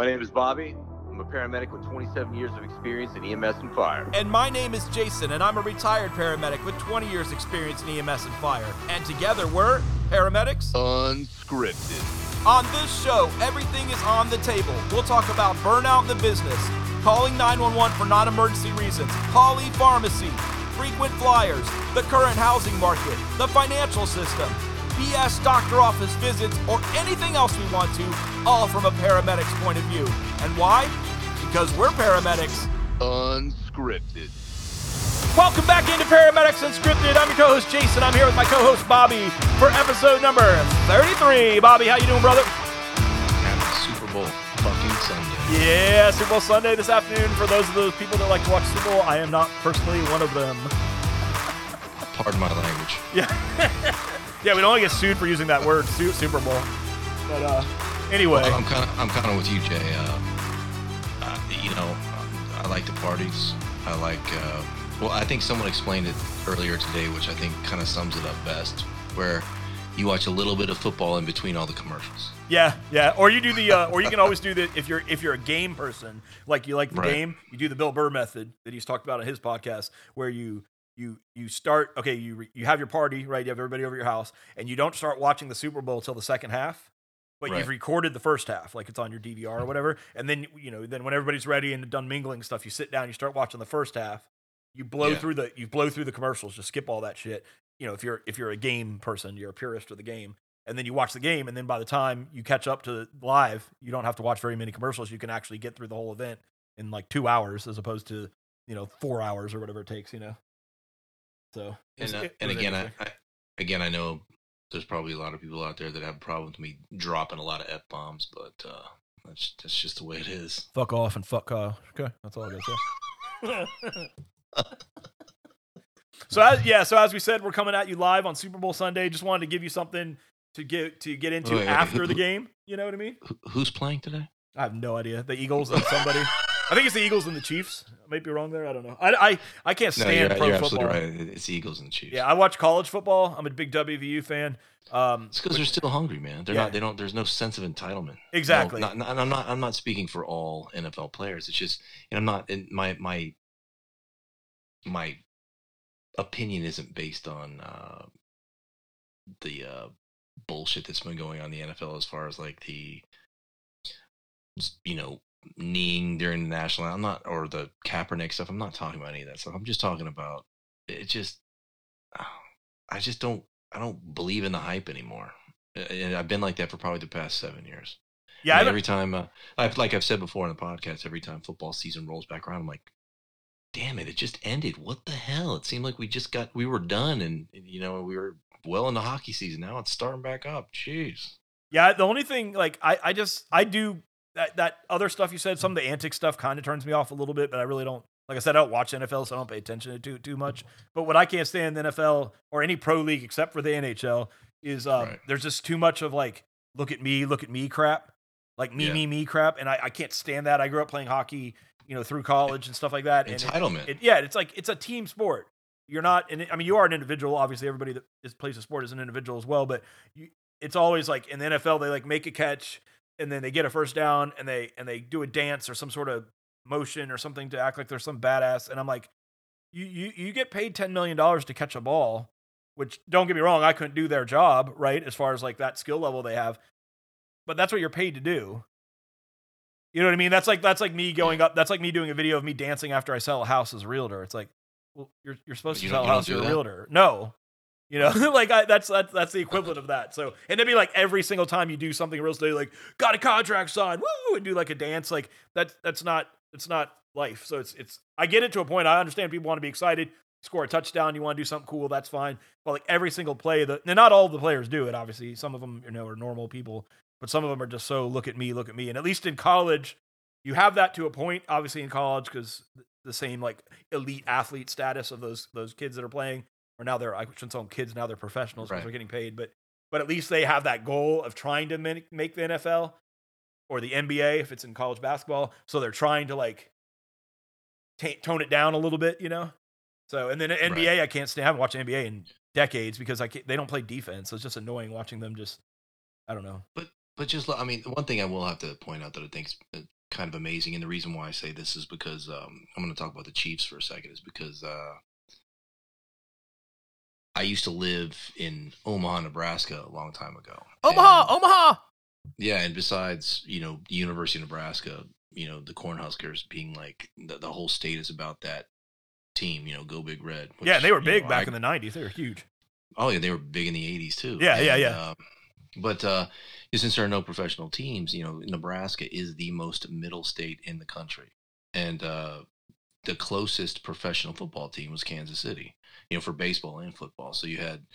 My name is Bobby. I'm a paramedic with 27 years of experience in EMS and fire. And my name is Jason, and I'm a retired paramedic with 20 years experience in EMS and fire. And together we're paramedics Unscripted. On this show, everything is on the table. We'll talk about burnout in the business, calling 911 for non emergency reasons, polypharmacy, frequent flyers, the current housing market, the financial system, BS doctor office visits, or anything else we want to, all from a paramedic's point of view. And why? Because we're paramedics. Unscripted. Welcome back into Paramedics Unscripted. I'm your co-host Jason. I'm here with my co-host Bobby for episode number 33. Bobby, how you doing, brother? Happy Super Bowl fucking Sunday. Yeah, Super Bowl Sunday this afternoon. For those of those people that like to watch Super Bowl, I am not personally one of them. Pardon my language. Yeah, yeah, we don't want to get sued for using that word, Su- Super Bowl. But uh, anyway, I'm kind of I'm kind of with you, Jay. Uh, uh, you know, I like the parties. I like. Uh, well, I think someone explained it earlier today, which I think kind of sums it up best. Where you watch a little bit of football in between all the commercials. yeah, yeah. Or you do the, uh, or you can always do the if you're if you're a game person, like you like the Right. game, you do the Bill Burr method that he's talked about on his podcast, where you you you start okay, you re- you have your party right, you have everybody over your house, and you don't start watching the Super Bowl till the second half. But Right. you've recorded the first half, like it's on your DVR or whatever, and then you know, then when everybody's ready and done mingling stuff, you sit down, you start watching the first half. You blow Yeah. through the you blow through the commercials, just skip all that shit. You know, if you're if you're a game person, you're a purist of the game, and then you watch the game, and then by the time you catch up to live, you don't have to watch very many commercials. You can actually get through the whole event in like two hours, as opposed to you know four hours or whatever it takes. You know. So And, uh, and again, I. I again I know there's probably a lot of people out there that have a problem with me dropping a lot of f bombs, but uh, that's that's just the way it is. fuck off and fuck Kyle. Okay, that's all I gotta say. so as, yeah, so as we said, we're coming at you live on Super Bowl Sunday. Just wanted to give you something to get to get into Wait, wait, after who- the game. You know what I mean? Who's playing today? I have no idea. The Eagles and somebody. I think it's the Eagles and the Chiefs. I might be wrong there. I don't know. I, I, I can't No, stand you're, pro you're football. absolutely right. It's the Eagles and the Chiefs. Yeah, I watch college football. I'm a big WVU fan. Um, It's because they're still hungry, man. They're Yeah. not. They don't. There's no sense of entitlement. Exactly. No, not, not, and I'm not. I'm not speaking for all NFL players. It's just, and I'm not. And my my my opinion isn't based on uh, the uh, bullshit that's been going on in the NFL as far as like the, you know, kneeing during the national. I'm not, or the Kaepernick stuff. I'm not talking about any of that stuff. I'm just talking about it. Just, I just don't. I don't believe in the hype anymore. And I've been like that for probably the past seven years. yeah, I every time, uh, I've, like I've said before in the podcast, every time football season rolls back around, I'm like, damn it, it just ended. What the hell? It seemed like we just got, we were done, and you know, we were well into hockey season. Now it's starting back up. Jeez. Yeah, the only thing like I, I just I do that that other stuff you said, some of the antic stuff kind of turns me off a little bit, but I really don't like I said, I don't watch NFL, so I don't pay attention to it too too much. But what I can't stand in the NFL or any pro league except for the NHL is um, Right. there's just too much of like look at me, look at me crap. Like me, Yeah. me, me crap. And I, I can't stand that. I grew up playing hockey, you know, through college and stuff like that. And it- Entitlement. it, yeah, it's like it's a team sport. You're not, and I mean, you are an individual. Obviously, everybody that is, plays a sport is an individual as well. But you, it's always like in the NFL, they like make a catch and then they get a first down and they and they do a dance or some sort of motion or something to act like they're some badass. And I'm like, you you you get paid ten million dollars to catch a ball, which don't get me wrong, I couldn't do their job right as far as like that skill level they have, but that's what you're paid to do. You know what I mean? That's like that's like me going up. That's like me doing a video of me dancing after I sell a house as a realtor. It's like, well, you're you're supposed But to sell a house. do a realtor. No, you know, like I, that's that's that's the equivalent of that. So and it'd be like every single time you do something real estate, like got a contract signed, woo, and do like a dance. Like that's that's not it's not life. So it's it's I get it to a point. I understand people want to be excited, score a touchdown, you want to do something cool, that's fine. But like every single play, the and not all the players do it. Obviously, some of them you know are normal people, but some of them are just so look at me, look at me. And at least in college, you have that to a point. Obviously, in college, because the same like elite athlete status of those those kids that are playing, or now they're I shouldn't call them kids, now they're professionals because Right. they're getting paid. But but at least they have that goal of trying to make, make the NFL or the NBA if it's in college basketball. So they're trying to like ta tone it down a little bit, you know. So and then NBA, I can't stand. I haven't watched NBA in decades because I can't, they don't play defense. So it's just annoying watching them just. I don't know. But but just I mean, one thing I will have to point out that I think is uh, kind of amazing, and the reason why I say this is because um, I'm going to talk about the Chiefs for a second, is because uh, I used to live in Omaha, Nebraska, a long time ago. Omaha, And- Omaha. yeah, and besides, you know, the University of Nebraska, you know, the Cornhuskers being like the, the whole state is about that team. You know, go big red. yeah, they were big know, back I- in the '90s. They were huge. Oh yeah, they were big in the '80s too. Yeah, yeah, And, yeah. um, but uh, since there are no professional teams, you know, Nebraska is the most middle state in the country, and uh, the closest professional football team was Kansas City. You know, for baseball and football. So you had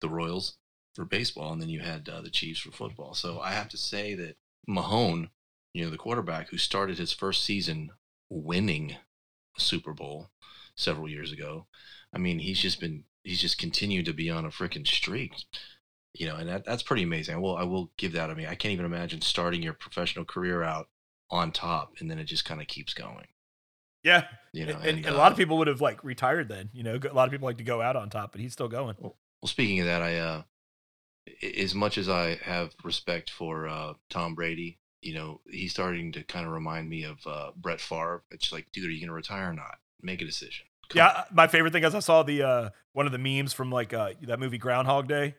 the Royals for baseball, and then you had uh, the Chiefs for football. So I have to say that Mahone, you know, the quarterback who started his first season winning a Super Bowl several years ago. I mean, he's just been he's just continued to be on a freaking streak. You know, and that, that's pretty amazing. I will I will give that. I mean, I can't even imagine starting your professional career out on top and then it just kind of keeps going. Yeah, You know, and, and, a lot of uh, people would have like retired then. You know, a lot of people like to go out on top, but he's still going. Well, speaking of that, I uh, as much as I have respect for uh, Tom Brady, you know, he's starting to kind of remind me of uh, Brett Favre. It's like, dude, are you going to retire or not? Make a decision. Come on. Yeah, my favorite thing is I saw the uh one of the memes from like uh that movie Groundhog Day,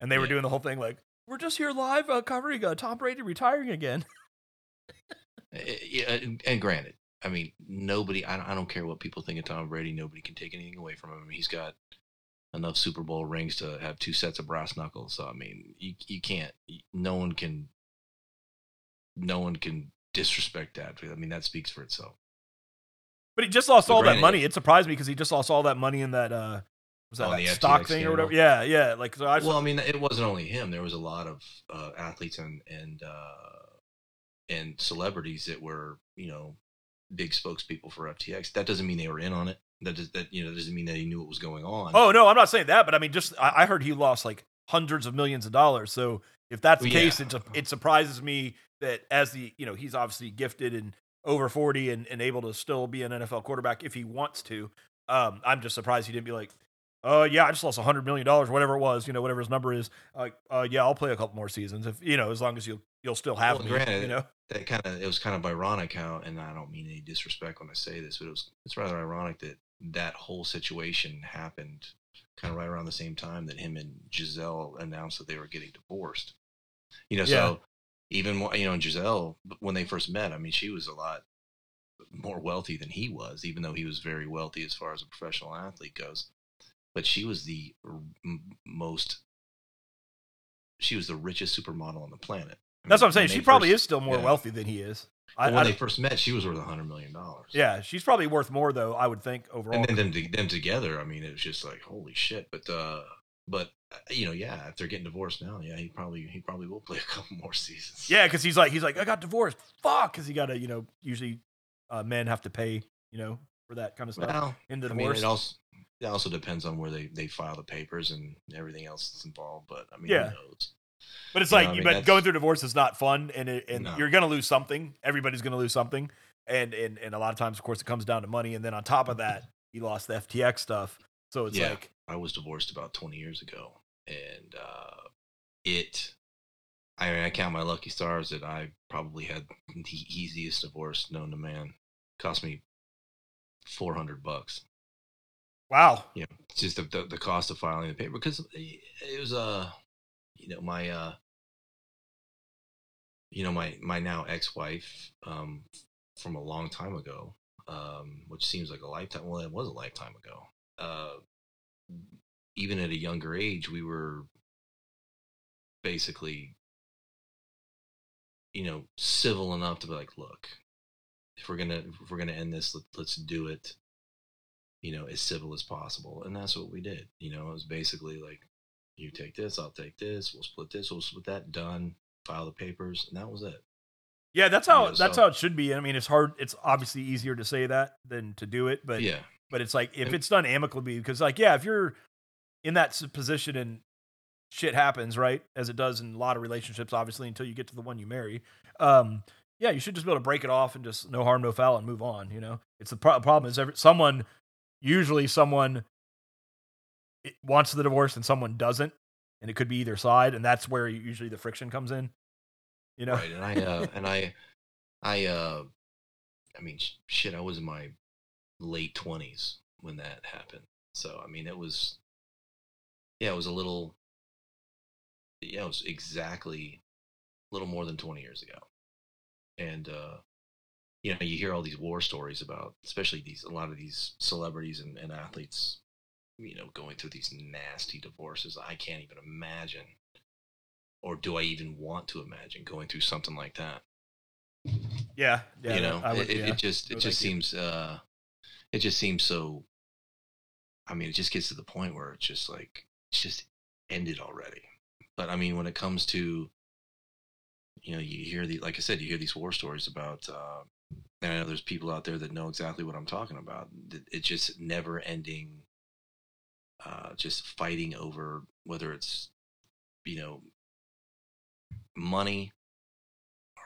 and they were Yeah. doing the whole thing like we're just here live uh, covering uh, Tom Brady retiring again. Uh, yeah, and, and granted, I mean, nobody. I don't, I don't care what people think of Tom Brady. Nobody can take anything away from him. I mean, he's got enough Super Bowl rings to have two sets of brass knuckles. So I mean, you you can't. No one can. No one can disrespect that. I mean, that speaks for itself. But he just lost But all that money. It surprised me because he just lost all that money in that uh was that, that stock FTX thing or whatever? Yeah, yeah. Like so I well, I mean, it wasn't only him. There was a lot of uh, athletes and and uh, and celebrities that were, you know, big spokespeople for FTX. That doesn't mean they were in on it. That does that you know doesn't mean that he knew what was going on. Oh no, I'm not saying that, but I mean, just I, I heard he lost like hundreds of millions of dollars. So if that's the Well, case, yeah. it, it surprises me that as the you know he's obviously gifted and over 40 and, and able to still be an NFL quarterback if he wants to. Um, I'm just surprised he didn't be like, uh, yeah, I just lost a hundred million dollars, whatever it was, you know, whatever his number is. Like, uh, yeah, I'll play a couple more seasons if you know, as long as you you'll still have Well, me, granted, you know. that kind of it was kind of ironic how, and I don't mean any disrespect when I say this, but it was it's rather ironic that that whole situation happened kind of right around the same time that him and Gisele announced that they were getting divorced. You know, Yeah. so even more, you know, and Gisele when they first met, I mean, she was a lot more wealthy than he was, even though he was very wealthy as far as a professional athlete goes. But she was the most. She was the richest supermodel on the planet. I That's mean, what I'm saying. She probably first- is still more yeah. wealthy than he is. I, when I- they first met, she was worth a hundred million dollars. yeah, she's probably worth more though. I would think overall. and then them, to- them together, I mean, it was just like holy shit. But uh, but uh, you know, yeah, if they're getting divorced now, yeah, he probably he probably will play a couple more seasons. Yeah, because he's like he's like I got divorced. Fuck, because he got to you know usually uh, men have to pay you know for that kind of stuff Well, in the I mean, divorce. it also it also depends on where they they file the papers and everything else that's involved. But I mean, Yeah. who knows? but it's you know, like I mean, but going through divorce is not fun, and it, and No. you're gonna lose something. Everybody's gonna lose something, and and and a lot of times, of course, it comes down to money. And then on top of that, he lost the FTX stuff. So it's Yeah. like I was divorced about 20 years ago, and uh, it. I mean, I count my lucky stars that I probably had the easiest divorce known to man. Cost me 400 bucks. Wow, you know, it's just the, the, the cost of filing the paper because it was uh you know my uh you know my my now ex-wife um from a long time ago um which seems like a lifetime well it was a lifetime ago uh even at a younger age we were basically you know civil enough to be like look if we're gonna if we're gonna end this let, let's do it you know, as civil as possible. And that's what we did. You know, it was basically like, you take this, I'll take this, we'll split this, we'll split that, done, file the papers, and that was it. yeah, that's how Yeah, that's so- how it should be. I mean, it's hard. It's obviously easier to say that than to do it, but yeah. but it's like if it's done amicably because like yeah if you're in that position and shit happens right as it does in a lot of relationships obviously until you get to the one you marry um yeah you should just be able to break it off and just no harm no foul and move on you know it's the pro- problem is every, someone usually someone wants the divorce and someone doesn't and it could be either side and that's where usually the friction comes in You know, Right, and I uh, and I, I uh, I mean, shit, I was in my late twenties when that happened. So I mean, it was, yeah, it was a little, yeah, it was exactly a little more than twenty years ago, and uh, you know, you hear all these war stories about, especially these a lot of these celebrities and, and athletes, you know, going through these nasty divorces. I can't even imagine or do I even want to imagine going through something like that? yeah, yeah. you know, would, it, yeah. it just it just you. seems uh, it just seems so. I mean, it just gets to the point where it's just like it's just ended already. But I mean, when it comes to, you know, you hear the like I said, you hear these war stories about. Uh, and I know there's people out there that know exactly what I'm talking about. It's just never ending. Uh, just fighting over whether it's, you know, money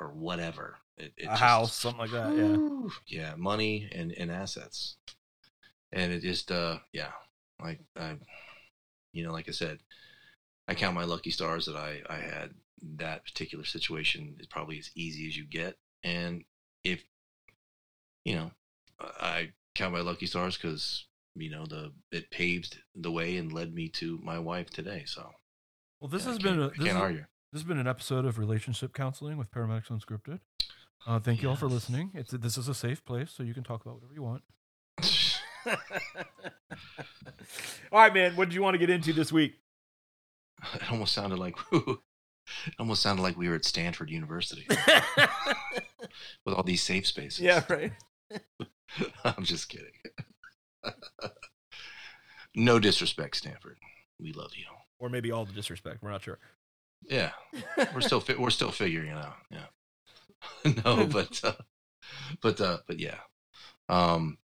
or whatever. It, it a just- house, something like that. Yeah. Yeah, money and, and assets. And it just uh yeah, like I you know, like I said, I count my lucky stars that I I had that particular situation is probably as easy as you get. And if you know, I count my lucky stars cuz you know, the it paved the way and led me to my wife today. So Well, this yeah, has been a, this, can't is- argue. this has been an episode of relationship counseling with paramedics unscripted. Uh, thank you all for listening. It's this is a safe place, so you can talk about whatever you want. all right, man. What did you want to get into this week? it almost sounded like it almost sounded like we were at Stanford University with all these safe spaces. yeah, right. I'm just kidding. no disrespect, Stanford. We love you. Or maybe all the disrespect. We're not sure. Yeah, we're still fi- we're still figuring it out. Yeah. no, but uh, but uh, but yeah. Um,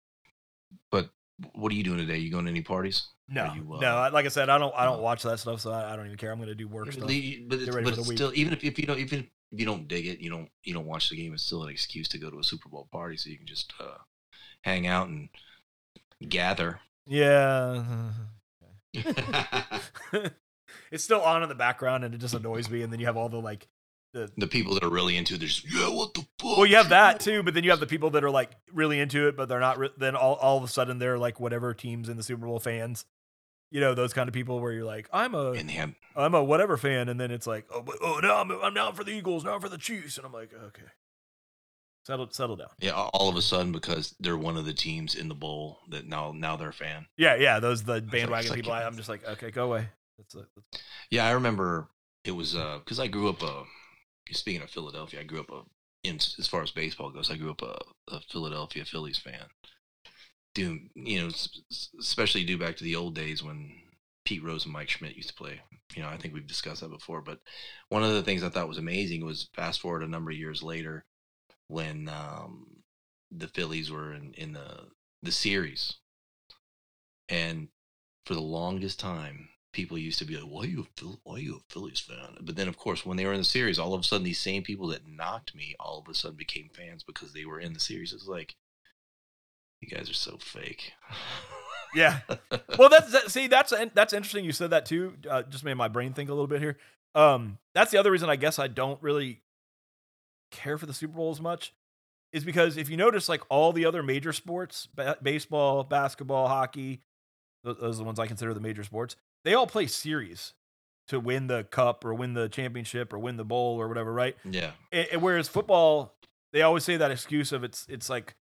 but what are you doing today? You going to any parties? No, you, uh, no. Like I said, I don't. I don't watch that stuff, so I, I don't even care. I'm going to do work But stuff. but it's, but it's still even if, if you don't even if you don't dig it, you don't you don't watch the game. It's still an excuse to go to a Super Bowl party, so you can just uh, hang out and gather. Yeah. it's still on in the background, and it just annoys me. And then you have all the like the the people that are really into this, yeah, what the fuck? Well, you have that too, but then you have the people that are like really into it, but they're not. Re- then all, all of a sudden they're like whatever teams in the Super Bowl fans. You know those kind of people where you're like, I'm a, and they have I'm a whatever fan, and then it's like, oh, but, oh no, I'm, I'm down for the Eagles, now for the Chiefs, and I'm like, okay, settle, settle down. yeah, all of a sudden because they're one of the teams in the bowl that now now they're a fan. Yeah, yeah, those the bandwagon it's like- people. I, I'm just like, okay, go away. That's, that's Yeah, I remember it was uh because I grew up. Uh, speaking of Philadelphia, I grew up a, in as far as baseball goes. I grew up a, a Philadelphia Phillies fan. Due, you know, especially due back to the old days when Pete Rose and Mike Schmidt used to play. You know, I think we've discussed that before. But one of the things I thought was amazing was fast forward a number of years later when um, the Phillies were in, in the the series, and for the longest time, people used to be like, "Why are you a Why are you a Phillies fan?" But then, of course, when they were in the series, all of a sudden, these same people that knocked me all of a sudden became fans because they were in the series. It's like, you guys are so fake. yeah. well, that's that, see, that's that's interesting. You said that too. Uh, just made my brain think a little bit here. Um, that's the other reason I guess I don't really care for the Super Bowl as much is because if you notice, like all the other major sports, ba- baseball, basketball, hockey, th- those are the ones I consider the major sports. They all play series to win the cup or win the championship or win the bowl or whatever, right? yeah, And, and whereas football, they always say that excuse of it's it's like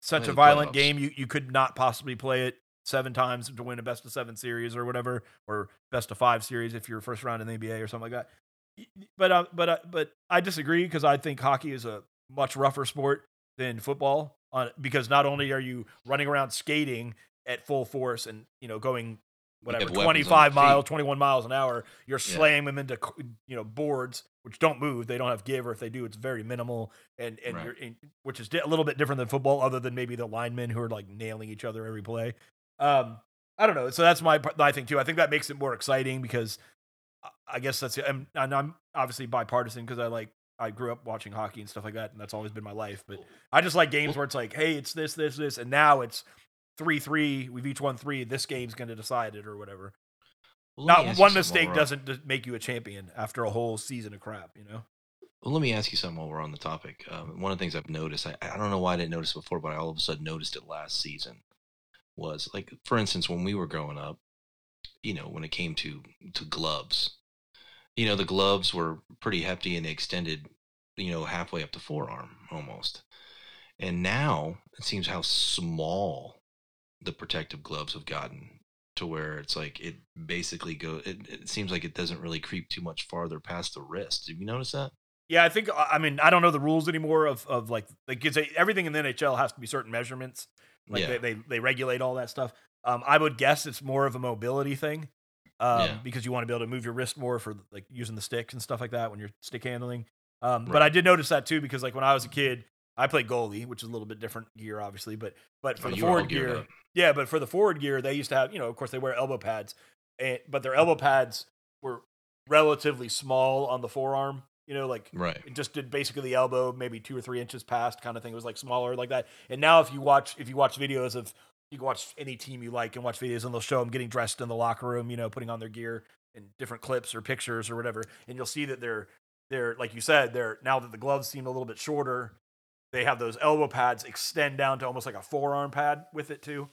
such a violent playoffs. game you you could not possibly play it seven times to win a best of seven series or whatever or best of five series if you're first round in the NBA or something like that. But uh, but uh, but I disagree because I think hockey is a much rougher sport than football on because not only are you running around skating at full force and you know going whatever have 25 your miles 21 miles an hour you're Yeah. slaying them into you know boards which don't move they don't have give or if they do it's very minimal and and Right. you're in, which is di- a little bit different than football other than maybe the linemen who are like nailing each other every play um i don't know so that's my my thing too i think that makes it more exciting because I- i guess that's and, and i'm obviously bipartisan because i like I grew up watching hockey and stuff like that, and that's always been my life. But I just like games where it's like, hey, it's this, this, this, and now it's three, three. We've each won three. This game's going to decide it or whatever. Well, Not one mistake while we're on- doesn't make you a champion after a whole season of crap, you know? Well, let me ask you something while we're on the topic. Um, one of the things I've noticed, I, I don't know why I didn't notice it before, but I all of a sudden noticed it last season. Was like, for instance, when we were growing up, you know, when it came to to gloves, you know, the gloves were pretty hefty and they extended, you know, halfway up the forearm almost. And now it seems how small the protective gloves have gotten to where it's like it basically go. It, it seems like it doesn't really creep too much farther past the wrist. Have you noticed that? Yeah, I think I mean I don't know the rules anymore of of like like it's a, everything in the NHL has to be certain measurements. Like Yeah. they, they they regulate all that stuff. Um, I would guess it's more of a mobility thing, um, Yeah. because you want to be able to move your wrist more for like using the sticks and stuff like that when you're stick handling. Um, but I did notice that too because like when I was a kid, I play goalie, which is a little bit different gear, obviously. But but oh, for Oh, the you were all forward gear, up. yeah, but for the forward gear, they used to have you know of course they wear elbow pads, and but their elbow pads were relatively small on the forearm. You know, like Right. it just did basically the elbow, maybe two or three inches past kind of thing. It was like smaller like that. And now if you watch if you watch videos of you can watch any team you like and watch videos and they'll show them getting dressed in the locker room, you know, putting on their gear and different clips or pictures or whatever, and you'll see that they're they're like you said they're now that the gloves seem a little bit shorter, they have those elbow pads extend down to almost like a forearm pad with it too.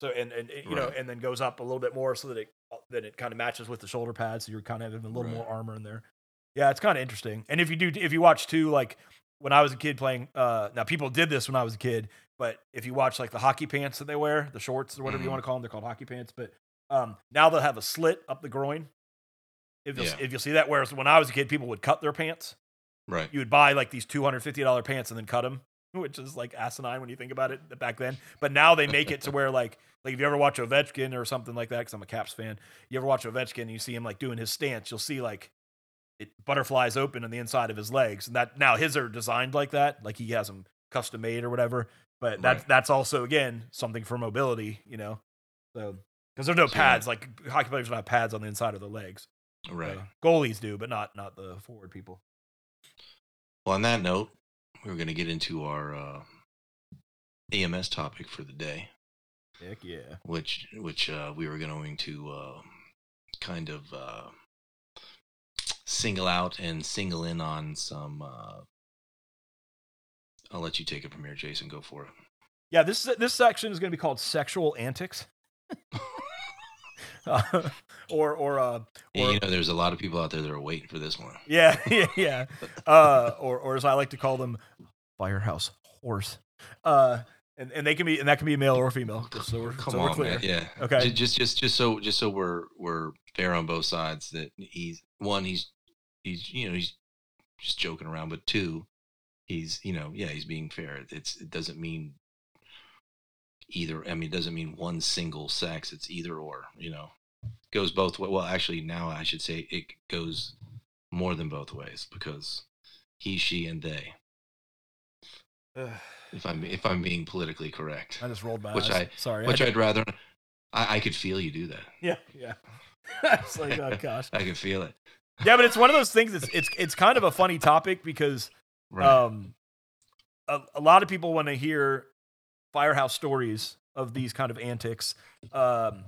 So and and it- you know and then goes up a little bit more so that it that it kind of matches with the shoulder pads. So you're kind of having a little Right. more armor in there. Yeah, it's kind of interesting. And if you do, if you watch too, like when I was a kid playing, uh, now people did this when I was a kid, but if you watch like the hockey pants that they wear, the shorts or whatever you Mhm. want to call them, they're called hockey pants. But um, now they'll have a slit up the groin. If you'll, Yeah. if you'll see that, whereas when I was a kid, people would cut their pants. Right. You would buy like these two hundred fifty dollar pants and then cut them, which is like asinine when you think about it back then. But now they make it to where like like if you ever watch Ovechkin or something like that, because I'm a Caps fan, you ever watch Ovechkin and you see him like doing his stance, you'll see like it butterflies open on the inside of his legs, and that now his are designed like that, like he has them custom made or whatever. But that's Right. that's also again something for mobility, you know. So because there's no yeah. pads, like hockey players don't have pads on the inside of their legs. Right. Uh, goalies do, but not not the forward people. Well, on that note, we're going to get into our uh, EMS topic for the day, Heck yeah. which which uh, we were going to uh, kind of uh, single out and single in on some. Uh, I'll let you take it from here, Jason. Go for it. Yeah, this this section is going to be called sexual antics. Uh, or or uh Yeah, you know, there's a lot of people out there that are waiting for this one. yeah yeah yeah uh or or as I like to call them firehouse whores uh and, and they can be and that can be male or female so we're, Come so we're on, clear. man. Yeah. Okay. Ju- Just, just, just so, just so we're we're fair on both sides. That he's one, he's he's you know he's just joking around, but two, he's you know yeah he's being fair. It's it doesn't mean either. I mean, it doesn't mean one single sex. It's either or. You know, goes both way. Well, actually, now I should say it goes more than both ways because he, she, and they. If I'm if I'm being politically correct, I just rolled my Which eyes. I- sorry which I, I'd rather. I, I could feel you do that. yeah yeah it's like oh gosh I can feel it. yeah but it's one of those things it's it's it's kind of a funny topic because Right. um a, a lot of people when they hear firehouse stories of these kind of antics um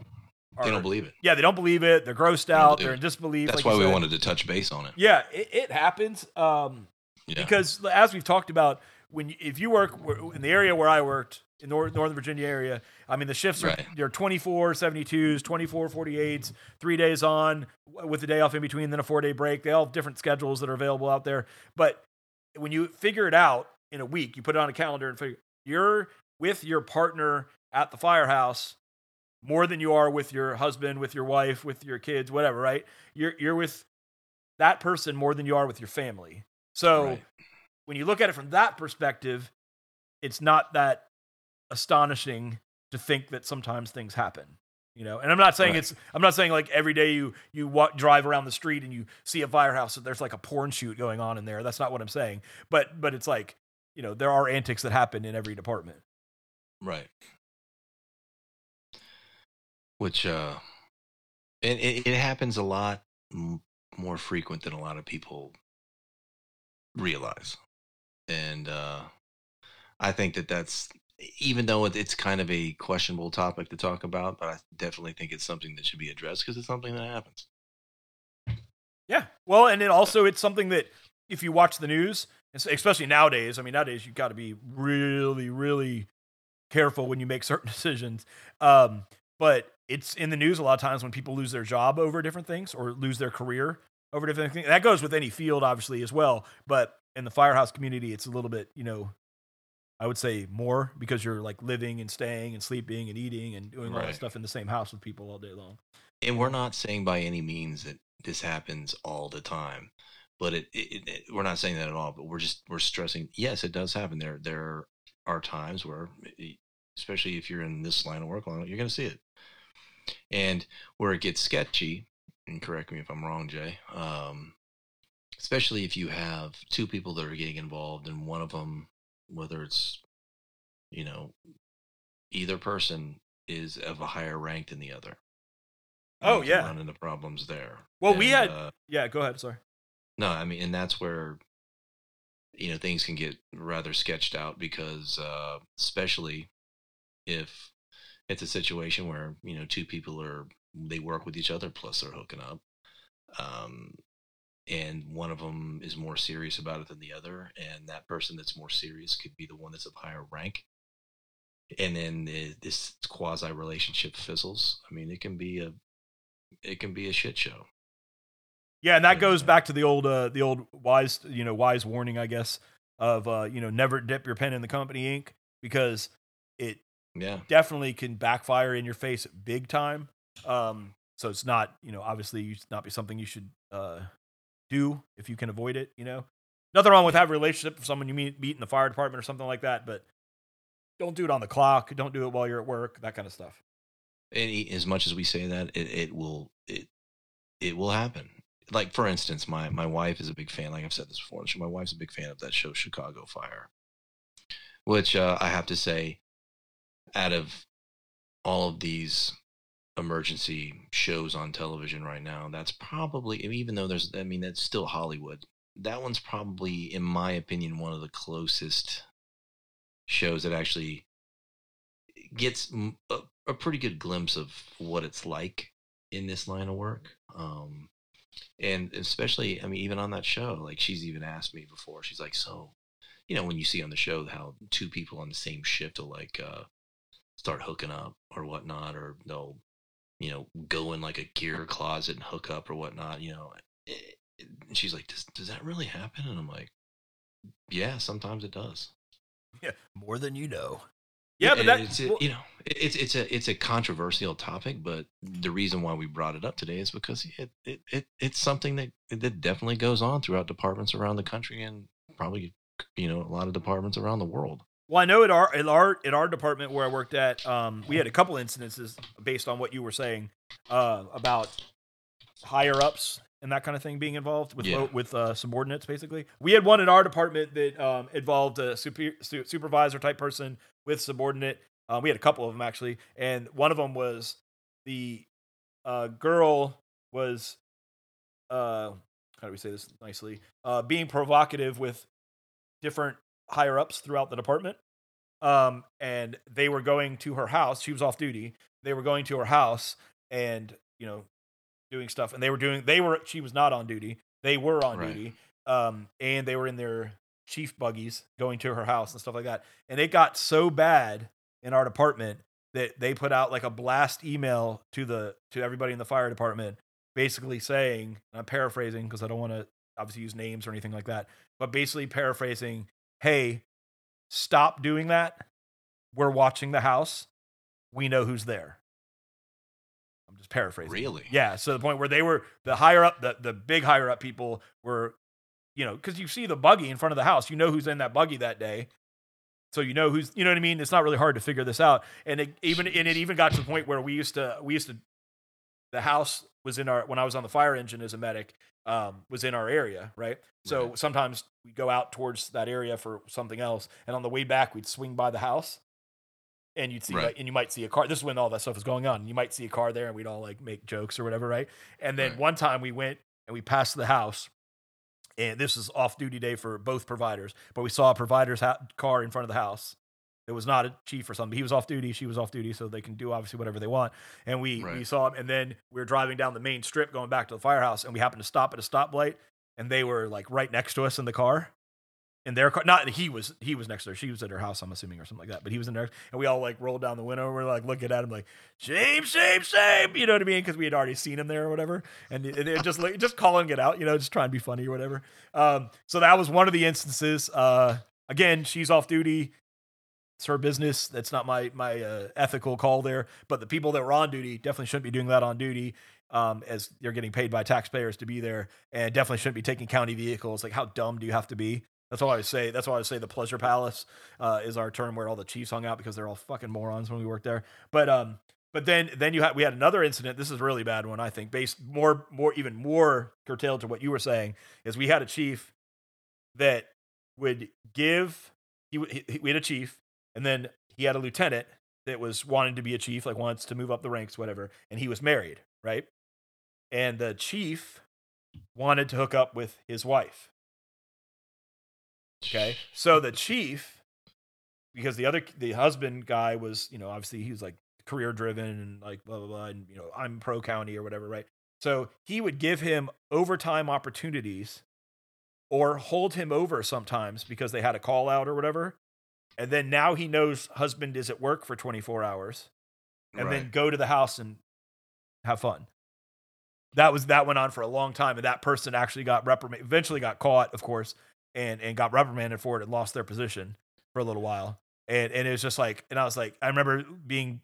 they don't believe it. yeah they don't believe it they're grossed out believe they're in disbelief That's like why we said. wanted to touch base on it. yeah it, it happens um Yeah. because as we've talked about when you, if you work in the area where i worked in Nor- northern virginia area i mean the shifts are Right. they're 24 72s 24 48s three days on with a day off in between then a four day break they all have different schedules that are available out there but when you figure it out in a week you put it on a calendar and figure you're with your partner at the firehouse more than you are with your husband with your wife with your kids whatever right you're you're with that person more than you are with your family so Right. when you look at it from that perspective, it's not that astonishing to think that sometimes things happen. You know, and I'm not saying Right. it's. I'm not saying like every day you you walk, drive around the street and you see a firehouse that there's like a porn shoot going on in there. That's not what I'm saying. But but it's like you know there are antics that happen in every department. Right. Which uh and it, it happens a lot m- more frequent than a lot of people realize. And uh I think that that's even though it- it's kind of a questionable topic to talk about, but I definitely think it's something that should be addressed because it's something that happens. Yeah. Well, and it also it's something that if you watch the news, especially nowadays, I mean, nowadays you've got to be really, really careful when you make certain decisions. Um, but it's in the news a lot of times when people lose their job over different things or lose their career over different things. That goes with any field, obviously, as well. But in the firehouse community, it's a little bit, you know, I would say more because you're like living and staying and sleeping and eating and doing all that stuff in the same house with people all day long. And we're not saying by any means that this happens all the time, but it, it, it we're not saying that at all. But we're just we're stressing. Yes, it does happen. There there are times where, especially if you're in this line of work, you're going to see it. And where it gets sketchy, and correct me if I'm wrong, Jay. Um, especially if you have two people that are getting involved, and one of them, whether it's you know either person is of a higher rank than the other. Oh, yeah. run into problems there. Well, we had- uh, Yeah, go ahead. Sorry. no, I mean, and that's where you know things can get rather sketched out because, uh, especially if it's a situation where you know two people are they work with each other plus they're hooking up, um, and one of them is more serious about it than the other, and that person that's more serious could be the one that's of higher rank. And then the, this quasi relationship fizzles. I mean, it can be a, it can be a shit show. Yeah, and that goes back to the old, uh, the old wise, you know, wise warning, I guess, of uh, you know, never dip your pen in the company ink because it Yeah. definitely can backfire in your face big time. Um, so it's not, you know, obviously not be something you should uh, do if you can avoid it. You know, nothing wrong with having a relationship with someone you meet meet in the fire department or something like that, but don't do it on the clock. Don't do it while you're at work. That kind of stuff. and as much as we say that it, it will it it will happen like for instance my my wife is a big fan like i've said this before my wife's a big fan of that show chicago fire which uh, i have to say out of all of these emergency shows on television right now that's probably even though there's i mean that's still hollywood that one's probably in my opinion one of the closest shows that actually gets a, a pretty good glimpse of what it's like in this line of work. Um, and especially, I mean, even on that show, like she's even asked me before, she's like, so, you know, when you see on the show how two people on the same shift will like uh, start hooking up or whatnot, or they'll, you know, go in like a gear closet and hook up or whatnot, you know, eh, and she's like, does, does that really happen? And I'm like, yeah, sometimes it does. Yeah, more than you know. Yeah, but that it's well- you know it's it's a it's a controversial topic, but the reason why we brought it up today is because it it, it it's something that that definitely goes on throughout departments around the country and probably you know a lot of departments around the world. Well, I know at our at our at our department where I worked at, um, we had a couple incidences based on what you were saying uh, about higher ups and that kind of thing being involved with Yeah. with uh, subordinates. Basically, we had one in our department that um, involved a super, su- supervisor type person with subordinate. Uh, we had a couple of them actually, and one of them was the uh, girl was uh, how do we say this nicely? Uh, being provocative with different higher ups throughout the department. Um, and they were going to her house. She was off duty. They were going to her house and, you know, doing stuff. And they were doing, they were, she was not on duty. They were on Right. duty. Um, and they were in their chief buggies going to her house and stuff like that. And it got so bad in our department that they put out like a blast email to the, to everybody in the fire department, basically saying, and I'm paraphrasing because I don't want to obviously use names or anything like that, but basically paraphrasing, hey, stop doing that. We're watching the house. We know who's there. I'm just paraphrasing. Really? Yeah. So the point where they were the higher up, the, the big higher up people were, you know, because you see the buggy in front of the house, you know who's in that buggy that day. So you know who's, you know what I mean? It's not really hard to figure this out. And it even, and it even got to the point where we used to, we used to, the house was in our, when I was on the fire engine as a medic, um, was in our area, right? So Right. sometimes we go out towards that area for something else, and on the way back we'd swing by the house, and you'd see, Right. like, and you might see a car. This is when all that stuff was going on. You might see a car there, and we'd all like make jokes or whatever, right? And then Right. one time we went and we passed the house, and this is off duty day for both providers, but we saw a provider's ha- car in front of the house. It was not a chief or something. He was off duty. She was off duty, so they can do obviously whatever they want. And we we saw him, and then we were driving down the main strip going back to the firehouse, and we happened to stop at a stoplight. and they were like right next to us in the car. In their car, not he was he was next to her. She was at her house, I'm assuming, or something like that. But he was in there, and we all like rolled down the window. And we're like looking at him, like shame, shame, shame. You know what I mean? Because we had already seen him there or whatever, and it, just like just calling it out, you know, just trying to be funny or whatever. Um, so that was one of the instances. Uh, again, she's off duty. It's her business. That's not my my uh, ethical call there. But the people that were on duty definitely shouldn't be doing that on duty, um, as they're getting paid by taxpayers to be there, and definitely shouldn't be taking county vehicles. Like, how dumb do you have to be? That's why I say. That's why I say the pleasure palace uh, is our term where all the chiefs hung out because they're all fucking morons when we worked there. But um, but then then you had we had another incident. This is a really bad one, I think, based more more even more curtailed to what you were saying. Is we had a chief that would give he, he we had a chief and then he had a lieutenant that was wanting to be a chief, like wants to move up the ranks, whatever, and he was married, right? And the chief wanted to hook up with his wife. Okay. So the chief, because the other the husband guy was, you know, obviously he was like career driven and like blah blah blah, and you know, I'm pro county or whatever, right? So he would give him overtime opportunities or hold him over sometimes because they had a call out or whatever. And then now he knows husband is at work for 24 hours and then go to the house and have fun. That was that went on for a long time, and that person actually got reprimanded. Eventually, got caught, of course, and and got reprimanded for it and lost their position for a little while. And and it was just like, and I was like, I remember being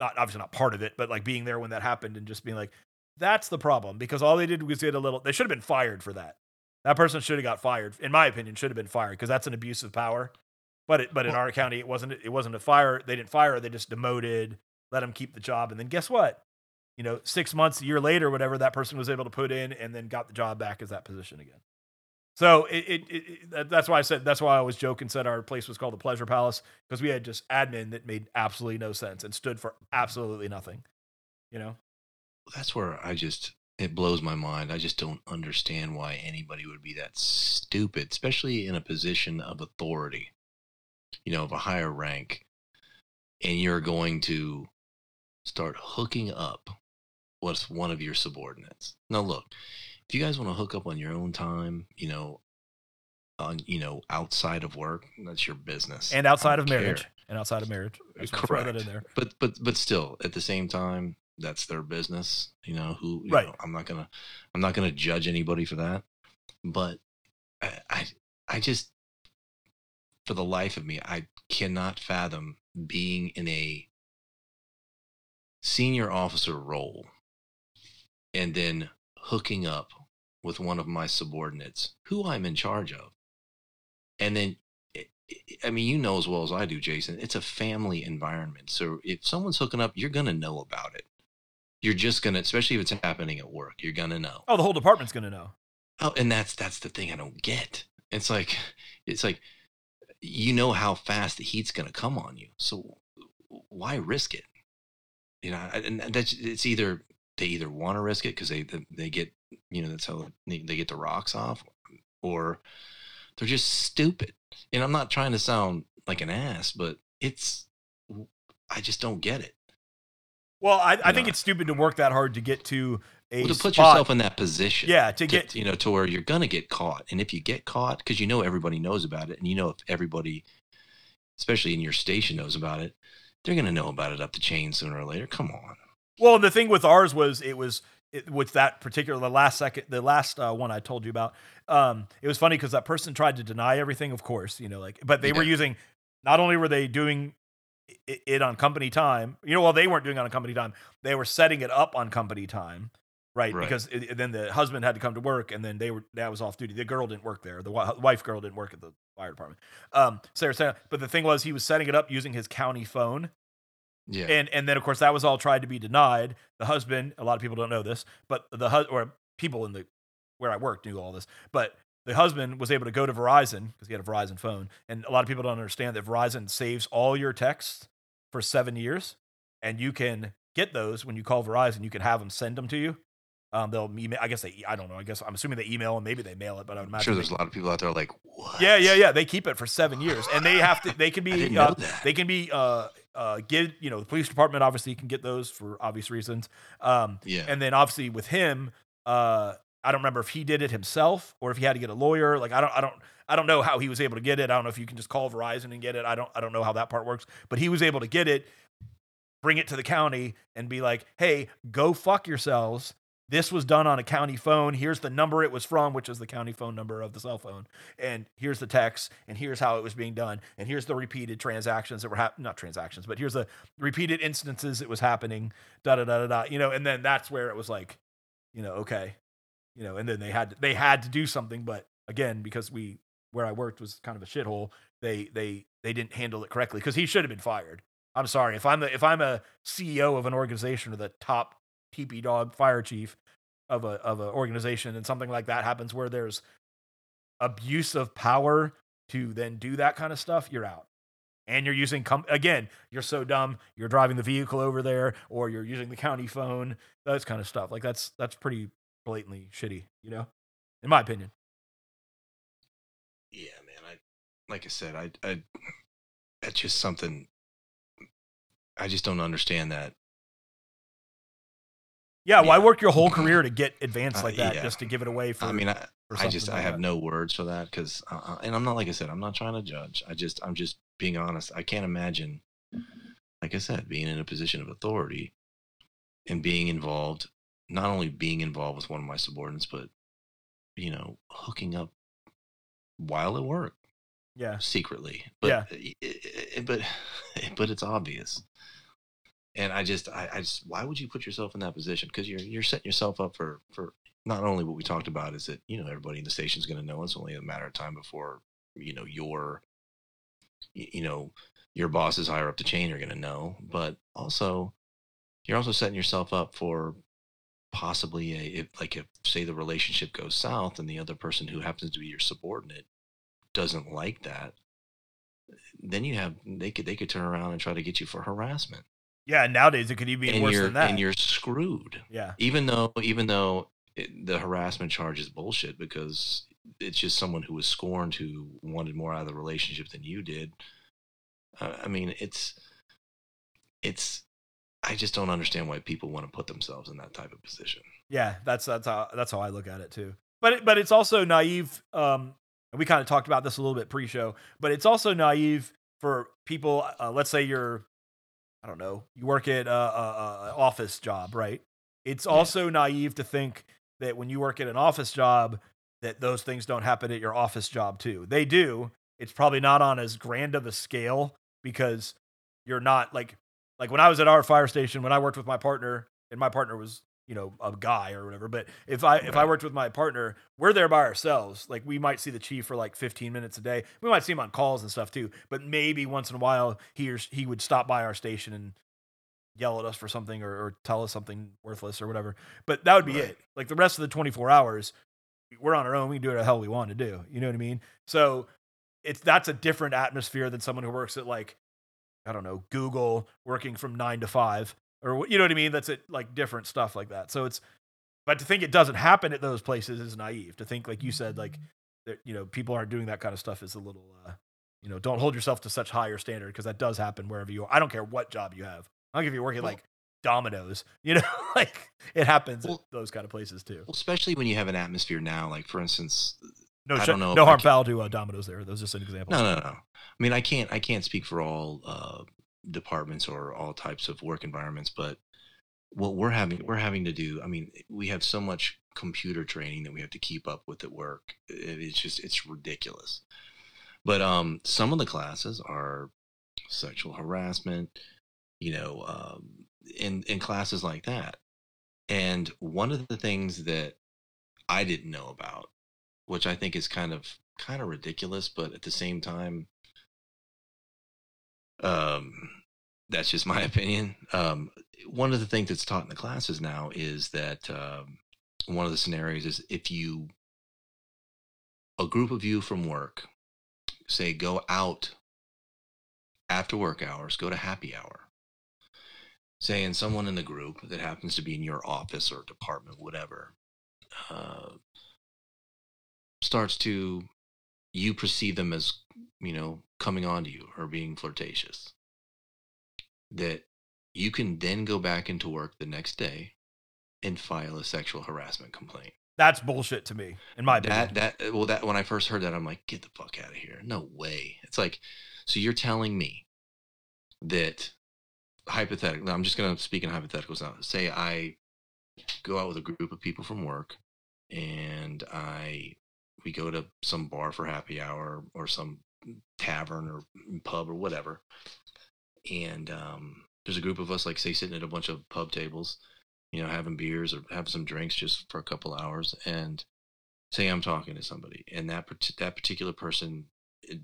not obviously not part of it, but like being there when that happened and just being like, that's the problem because all they did was get a little. They should have been fired for that. That person should have got fired, in my opinion, should have been fired because that's an abuse of power. But it, but in our county, it wasn't. It wasn't a fire. They didn't fire. They just demoted, let them keep the job, and then guess what? You know, six months, a year later, whatever, that person was able to put in and then got the job back as that position again. So it, it, it, that's why I said that's why I was joking. Said our place was called the Pleasure Palace because we had just admin that made absolutely no sense and stood for absolutely nothing. You know, That's where I just it blows my mind. I just don't understand why anybody would be that stupid, especially in a position of authority, you know, of a higher rank, and you're going to start hooking up with one of your subordinates. Now, look, if you guys want to hook up on your own time, you know, on you know outside of work, that's your business. and outside of care. marriage, and outside of marriage, I just wanna throw that in Correct. there. but but but still at the same time that's their business you know who you Right. know, i'm not gonna i'm not gonna judge anybody for that but I, I i just for the life of me i cannot fathom being in a senior officer role and then hooking up with one of my subordinates who i'm in charge of and then I- mean, you know as well as I do, Jason. It's a family environment. So if someone's hooking up, you're gonna know about it. You're just gonna, especially if it's happening at work, you're gonna know. Oh, the whole department's gonna know. Oh, and that's that's the thing I don't get. It's like, it's like, you know how fast the heat's gonna come on you. So why risk it? You know, and that's it's either they either want to risk it because they they get you know that's how they, they get the rocks off, or they're just stupid. And I'm not trying to sound like an ass, but it's I just don't get it. Well, I, I think it's stupid to work that hard to get to a Well, to put spot. yourself in that position. yeah, to to get you know to where you're gonna get caught, and if you get caught, because you know everybody knows about it, and you know if everybody, especially in your station, knows about it, they're gonna know about it up the chain sooner or later. Come on. Well, the thing with ours was it was it, with that particular the last second the last uh, one I told you about. Um, it was funny because that person tried to deny everything, of course, you know, like but they were using not only were they doing it, it on company time, you know, well they weren't doing it on company time, they were setting it up on company time. Right, Right. because it, then the husband had to come to work, and then they were that was off duty. The girl didn't work there. The wife girl didn't work at the fire department. Um, Sarah, Sarah, but the thing was, he was setting it up using his county phone, Yeah. and and then of course that was all tried to be denied. The husband, a lot of people don't know this, but the hus- or people in the where I worked knew all this, but the husband was able to go to Verizon because he had a Verizon phone, and a lot of people don't understand that Verizon saves all your texts for seven years, and you can get those when you call Verizon. You can have them send them to you. Um, they'll email. I guess they. I don't know. I guess I'm assuming they email and maybe they mail it, but I would I'm imagine. sure they- there's a lot of people out there like, what? yeah, yeah, yeah. They keep it for seven years, and they have to. They can be. Uh. They can be. Uh, uh, get you know the police department obviously can get those for obvious reasons. Um, Yeah. and then obviously with him, uh, I don't remember if he did it himself or if he had to get a lawyer. Like I don't I don't I don't know how he was able to get it. I don't know if you can just call Verizon and get it. I don't I don't know how that part works. But he was able to get it, bring it to the county, and be like, "Hey, go fuck yourselves." This was done on a county phone. Here's the number it was from, which is the county phone number of the cell phone. And here's the text, and here's how it was being done. And here's the repeated transactions that were happening. Not transactions, but here's the repeated instances it was happening. Da da da da da. You know, and then that's where it was like, you know, okay, you know, and then they had to, they had to do something, but again, because we where I worked was kind of a shithole, they they they didn't handle it correctly because he should have been fired. I'm sorry if I'm the if I'm a CEO of an organization or the top TP dog fire chief of a of an organization and something like that happens where there's abuse of power to then do that kind of stuff, you're out. And you're using com- again, you're so dumb, you're driving the vehicle over there or you're using the county phone, those kind of stuff. Like that's that's pretty blatantly shitty, you know? In my opinion. Yeah, man. I like I said, I I that's just something I just don't understand that. Yeah, why work your whole career to get advanced Uh, like that yeah. just to give it away for I mean, I, I just something I have that? no words for that because, uh, and I'm not like I said, I'm not trying to judge. I just I'm just being honest. I can't imagine, like I said, being in a position of authority and being involved, not only being involved with one of my subordinates, but you know, hooking up while at work Yeah. secretly. But Yeah. but but it's obvious. And I just I, I just why would you put yourself in that position? Because you're you're setting yourself up for for not only what we talked about is that you know everybody in the station's going to know it's only a matter of time before you know your you know your bosses higher up the chain are going to know, but also you're also setting yourself up for possibly a if, like if say the relationship goes south and the other person who happens to be your subordinate doesn't like that then you have they could they could turn around and try to get you for harassment Yeah, nowadays it could even be and worse than that. and you're screwed yeah. even though even though it, the harassment charge is bullshit because it's just someone who was scorned who wanted more out of the relationship than you did uh, i mean it's it's i just don't understand why people want to put themselves in that type of position Yeah, that's that's how that's how I look at it too. But it, but it's also naive. Um, and we kind of talked about this a little bit pre-show, but it's also naive for people. Uh, let's say you're, I don't know, you work at a, a, a office job, right? It's Yeah. also naive to think that when you work at an office job, that those things don't happen at your office job too. They do. It's probably not on as grand of a scale because you're not like like when I was at our fire station when I worked with my partner and my partner was you know a guy or whatever but if i if i worked with my partner we're there by ourselves like we might see the chief for like 15 minutes a day. We might see him on calls and stuff too but maybe once in a while he or he would stop by our station and yell at us for something or, or tell us something worthless or whatever but that would be Right. it. Like the rest of the 24 hours we're on our own we can do what the hell we want to do you know what i mean? So it's that's a different atmosphere than someone who works at like I don't know, Google working from nine to five, or you know what I mean? That's it, like different stuff like that. So it's, but to think it doesn't happen at those places is naive. To think, like you said, like that, you know, people aren't doing that kind of stuff is a little, uh, you know, don't hold yourself to such higher standard because that does happen wherever you are. I don't care what job you have. I don't care if you're working Well- like Domino's, you know, like it happens Well- at those kind of places too. well, especially when you have an atmosphere now like for instance No, I don't know no harm foul to uh, Domino's there. That was just an example. No, no, no. I mean, I can't, I can't speak for all uh, departments or all types of work environments, but what we're having, we're having to do. I mean, we have so much computer training that we have to keep up with at work. It's just, it's ridiculous. But um, some of the classes are sexual harassment, you know, um, in in classes like that. And one of the things that I didn't know about, which I think is kind of kind of ridiculous, but at the same time, um, that's just my opinion. Um, one of the things that's taught in the classes now is that um, one of the scenarios is if you a group of you from work say go out after work hours, go to happy hour. Say, and someone in the group that happens to be in your office or department, whatever, uh, starts to you perceive them as you know coming on to you or being flirtatious that you can then go back into work the next day and file a sexual harassment complaint That's bullshit to me, in my opinion. that that uh, well that when I first heard that I'm like get the fuck out of here. No way. It's like so you're telling me that hypothetically I'm just going to speak in hypotheticals now. Say I go out with a group of people from work and I we go to some bar for happy hour or some tavern or pub or whatever. And um there's a group of us like say sitting at a bunch of pub tables you know, having beers or having some drinks just for a couple hours, and say I'm talking to somebody, and that that particular person,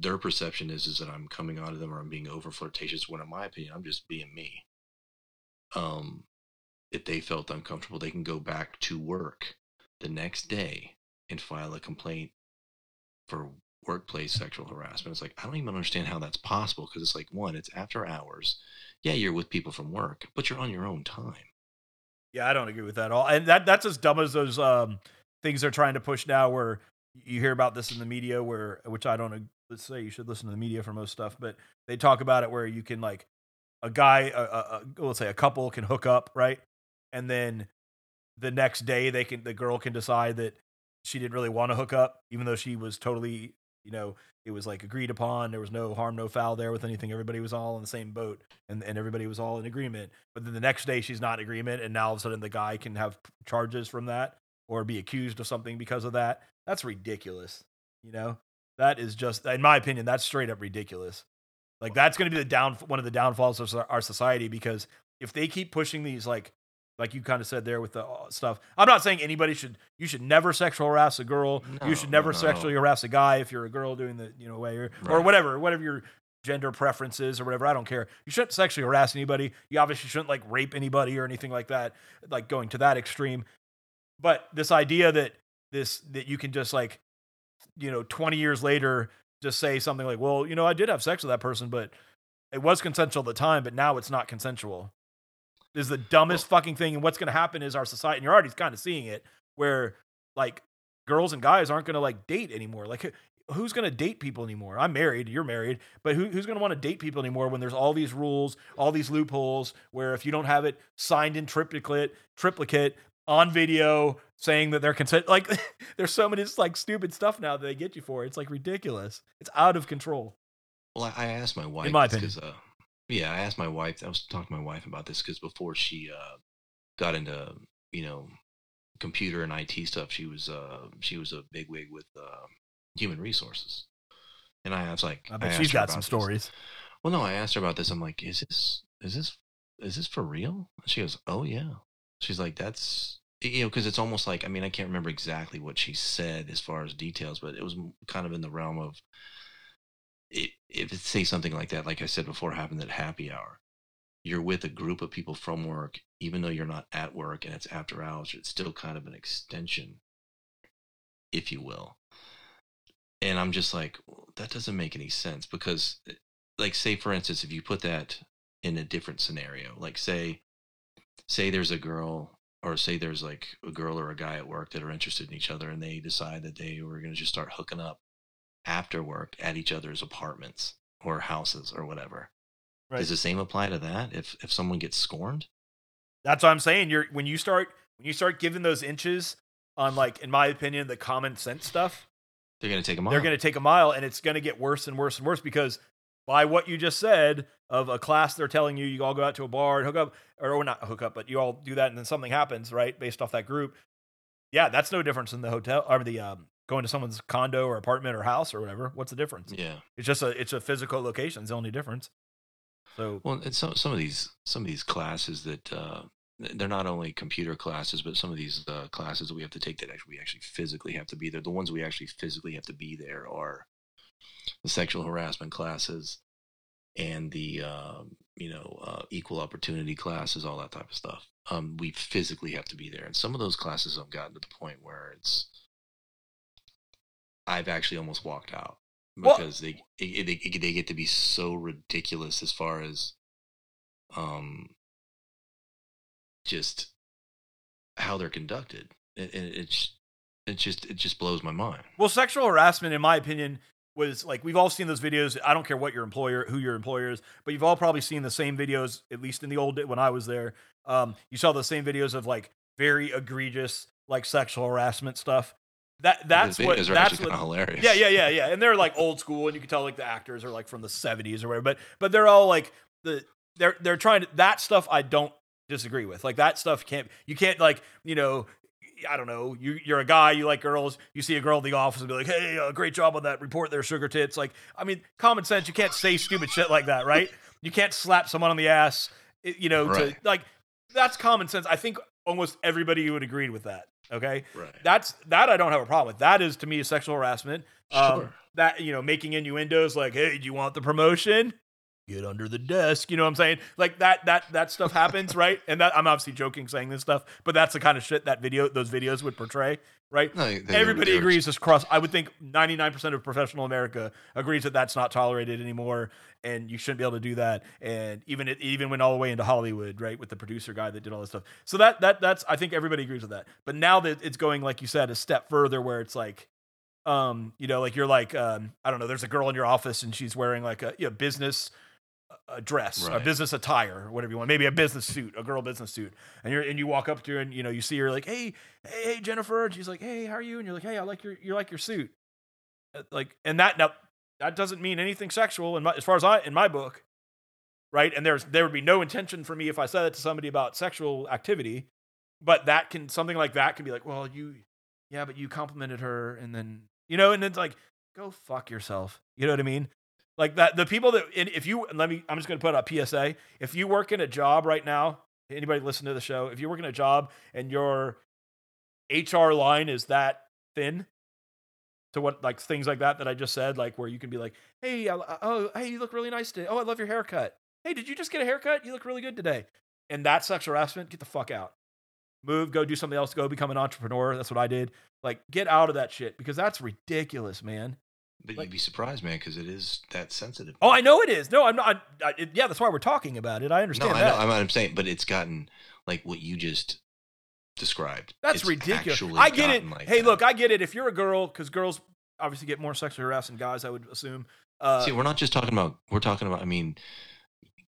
their perception is is that I'm coming on to them or I'm being over flirtatious. When, in my opinion, I'm just being me. Um, if they felt uncomfortable, they can go back to work the next day and file a complaint for workplace sexual harassment. It's like I don't even understand how that's possible because it's like one, it's after hours. Yeah, you're with people from work, but you're on your own time. Yeah, I don't agree with that at all. And that that's as dumb as those um, things they're trying to push now, where you hear about this in the media, where which I don't. Let's say you should listen to the media for most stuff, but they talk about it where you can like a guy, a, a, a let's say a couple can hook up, right, and then the next day they can the girl can decide that she didn't really want to hook up, even though she was totally you know it was like agreed upon there was no harm no foul there with anything everybody was all in the same boat and, and everybody was all in agreement. But then the next day she's not in agreement and now all of a sudden the guy can have charges from that or be accused of something because of that. That's ridiculous you know? That is just in my opinion that's straight up ridiculous. Like that's going to be the down one of the downfalls of our society because if they keep pushing these like like you kind of said there with the uh, stuff. I'm not saying anybody should you should never sexual harass a girl. No, you should never no. sexually harass a guy if you're a girl doing the you know way or, right. or whatever whatever your gender preferences or whatever. I don't care. You shouldn't sexually harass anybody. You obviously shouldn't like rape anybody or anything like that. Like going to that extreme. But this idea that this that you can just like you know 20 years later just say something like, well, you know, I did have sex with that person, but it was consensual at the time, but now it's not consensual is the dumbest fucking thing. And what's going to happen is our society, and you're already kind of seeing it, where like girls and guys aren't going to like date anymore. Like, who's going to date people anymore? I'm married, you're married, but who, who's going to want to date people anymore when there's all these rules, all these loopholes where if you don't have it signed in triplicate, triplicate on video saying that they're consent, like there's so many like stupid stuff now that they get you for. It's like ridiculous. It's out of control. Well, I asked my wife in my opinion. Uh, yeah, I asked my wife. I was talking to my wife about this because before she uh, got into you know computer and IT stuff, she was uh, she was a bigwig with uh, human resources. And I was like, I bet I she's got some this. stories. Well, no, I asked her about this. I'm like, is this is this is this for real? She goes, oh yeah. She's like, that's you know, because it's almost like I mean, I can't remember exactly what she said as far as details, but it was kind of in the realm of if it say something like that, like I said before, happened at happy hour, you're with a group of people from work, even though you're not at work and it's after hours, it's still kind of an extension, if you will. And I'm just like, well, that doesn't make any sense because, eh, like, say for instance, if you put that in a different scenario, like say, say there's a girl or say there's like a girl or a guy at work that are interested in each other and they decide that they were going to just start hooking up after work at each other's apartments or houses or whatever. Right. Does the same apply to that if if someone gets scorned? That's what I'm saying. You're when you start when you start giving those inches on like, in my opinion, the common sense stuff. They're gonna take a mile. They're gonna take a mile, and it's gonna get worse and worse and worse because by what you just said of a class they're telling you you all go out to a bar and hook up or not hook up but you all do that and then something happens right based off that group yeah that's no difference in the hotel or the um, going to someone's condo or apartment or house or whatever. What's the difference? Yeah, it's just a it's a physical location. It's the only difference. So well, and some some of these some of these classes that uh, they're not only computer classes, but some of these uh, classes that we have to take that actually we actually physically have to be there. The ones we actually physically have to be there are the sexual harassment classes and the uh, you know uh, equal opportunity classes, all that type of stuff. Um, we physically have to be there, and some of those classes have gotten to the point where it's I've actually almost walked out because well, they, they they get to be so ridiculous as far as um just how they're conducted. And it, it's it just it just blows my mind. Well sexual harassment in my opinion was like we've all seen those videos. I don't care what your employer who your employer is but you've all probably seen the same videos at least in the old when i was there. Um you saw the same videos of like very egregious like sexual harassment stuff. That that's what that's actually what hilarious. yeah, yeah, yeah, yeah. And they're like old school, and you can tell like the actors are like from the '70s or whatever. But but they're all like the they're they're trying to that stuff. I don't disagree with. Like that stuff can't you can't like you know. I don't know. You you're a guy. You like girls. You see a girl in the office and be like, "Hey, uh, great job on that report there, sugar tits." Like, I mean, common sense. You can't say stupid shit like that, right? You can't slap someone on the ass. You know, Right. to like that's common sense. I think almost everybody would agree with that. Okay, Right. that's that I don't have a problem with. That is to me sexual harassment. Um, that you know, making innuendos like, "Hey, do you want the promotion? Get under the desk." You know what I'm saying? Like that that that stuff happens, right? And that I'm obviously joking saying this stuff, but that's the kind of shit that video those videos would portray, right? No, Everybody agrees this cross. I would think 99% of professional America agrees that that's not tolerated anymore, and you shouldn't be able to do that. And even it even went all the way into Hollywood, right, with the producer guy that did all this stuff. So that that that's I think everybody agrees with that. But now that it's going, like you said, a step further, where it's like, um, you know, like you're like, um, I don't know, there's a girl in your office and she's wearing like a you know, business a dress, a business attire, whatever you want, maybe a business suit, a girl business suit, and you're and you walk up to her and you know you see her like, hey, hey, hey, Jennifer, and she's like, hey, how are you? And you're like, hey, I like your you like your suit, Uh, like, and that now that doesn't mean anything sexual in my, as far as I in my book, right? And there's there would be no intention for me if I said it to somebody about sexual activity, but that can something like that can be like, well, you, yeah, but you complimented her, and then you know, and it's like, go fuck yourself, you know what I mean? Like that, the people that, if you, let me, I'm just going to put out PSA. If you work in a job right now, anybody listen to the show, if you're working a job and your HR line is that thin to what, like things like that, that I just said, like where you can be like, hey, I- oh, hey, you look really nice today. Oh, I love your haircut. Hey, did you just get a haircut? You look really good today. And that sexual harassment. Get the fuck out. Move, go do something else, go become an entrepreneur. That's what I did. Like, get out of that shit because that's ridiculous, man. But like- you'd be surprised, man, because it is that sensitive. Oh, I know it is. No, I'm not. I, it- yeah, that's why we're talking about it. I understand. no, I that. know. I'm, I'm saying, but it's gotten like what you just described. that's It's ridiculous. I get it. like hey, that. look, I get it. If you're a girl, because girls obviously get more sexually harassed than guys, I would assume. Uh, See, we're not just talking about. We're talking about. I mean,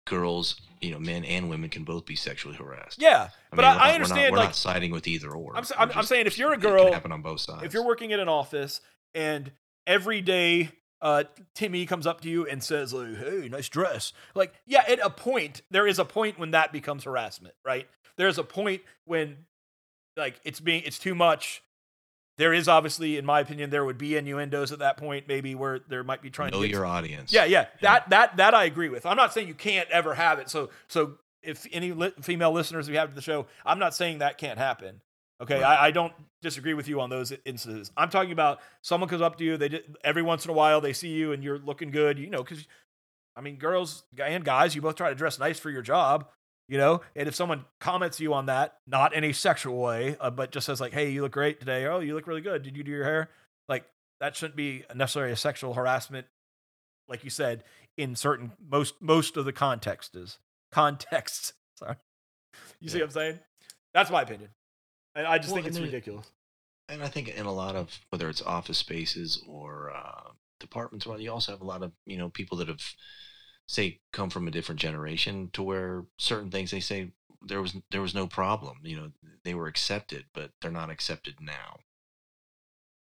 girls. You know, men and women can both be sexually harassed. yeah, I but mean, I, we're I not- we're not- understand. We're like, not siding with either or. I'm, I'm, I'm saying if you're a it can girl, happen on both sides. if you're working in an office and every day uh, Timmy comes up to you and says like, "Hey, nice dress," like, yeah, at a point there is a point when that becomes harassment, right? There's a point when like it's being it's too much. There is obviously, in my opinion, there would be innuendos at that point, maybe where there might be trying know to know your audience. yeah, yeah, that that that I agree with. I'm not saying you can't ever have it. So so if any li- female listeners we have to the show, I'm not saying that can't happen. Okay, Right. I, I don't disagree with you on those instances. I'm talking about someone comes up to you, they did, every once in a while they see you and you're looking good, you know, because I mean, girls and guys, you both try to dress nice for your job, you know. And if someone comments you on that, not in a sexual way, uh, but just says like, "Hey, you look great today," "Oh, you look really good," "Did you do your hair?" Like that shouldn't be necessarily a sexual harassment, like you said, in certain most most of the context is contexts. Sorry, you see what I'm saying? That's my opinion. And I just Well, think it's and then- ridiculous. and I think in a lot of whether it's office spaces or uh, departments, well, you also have a lot of you know people that have say come from a different generation to where certain things they say there was there was no problem. You know, they were accepted, but they're not accepted now.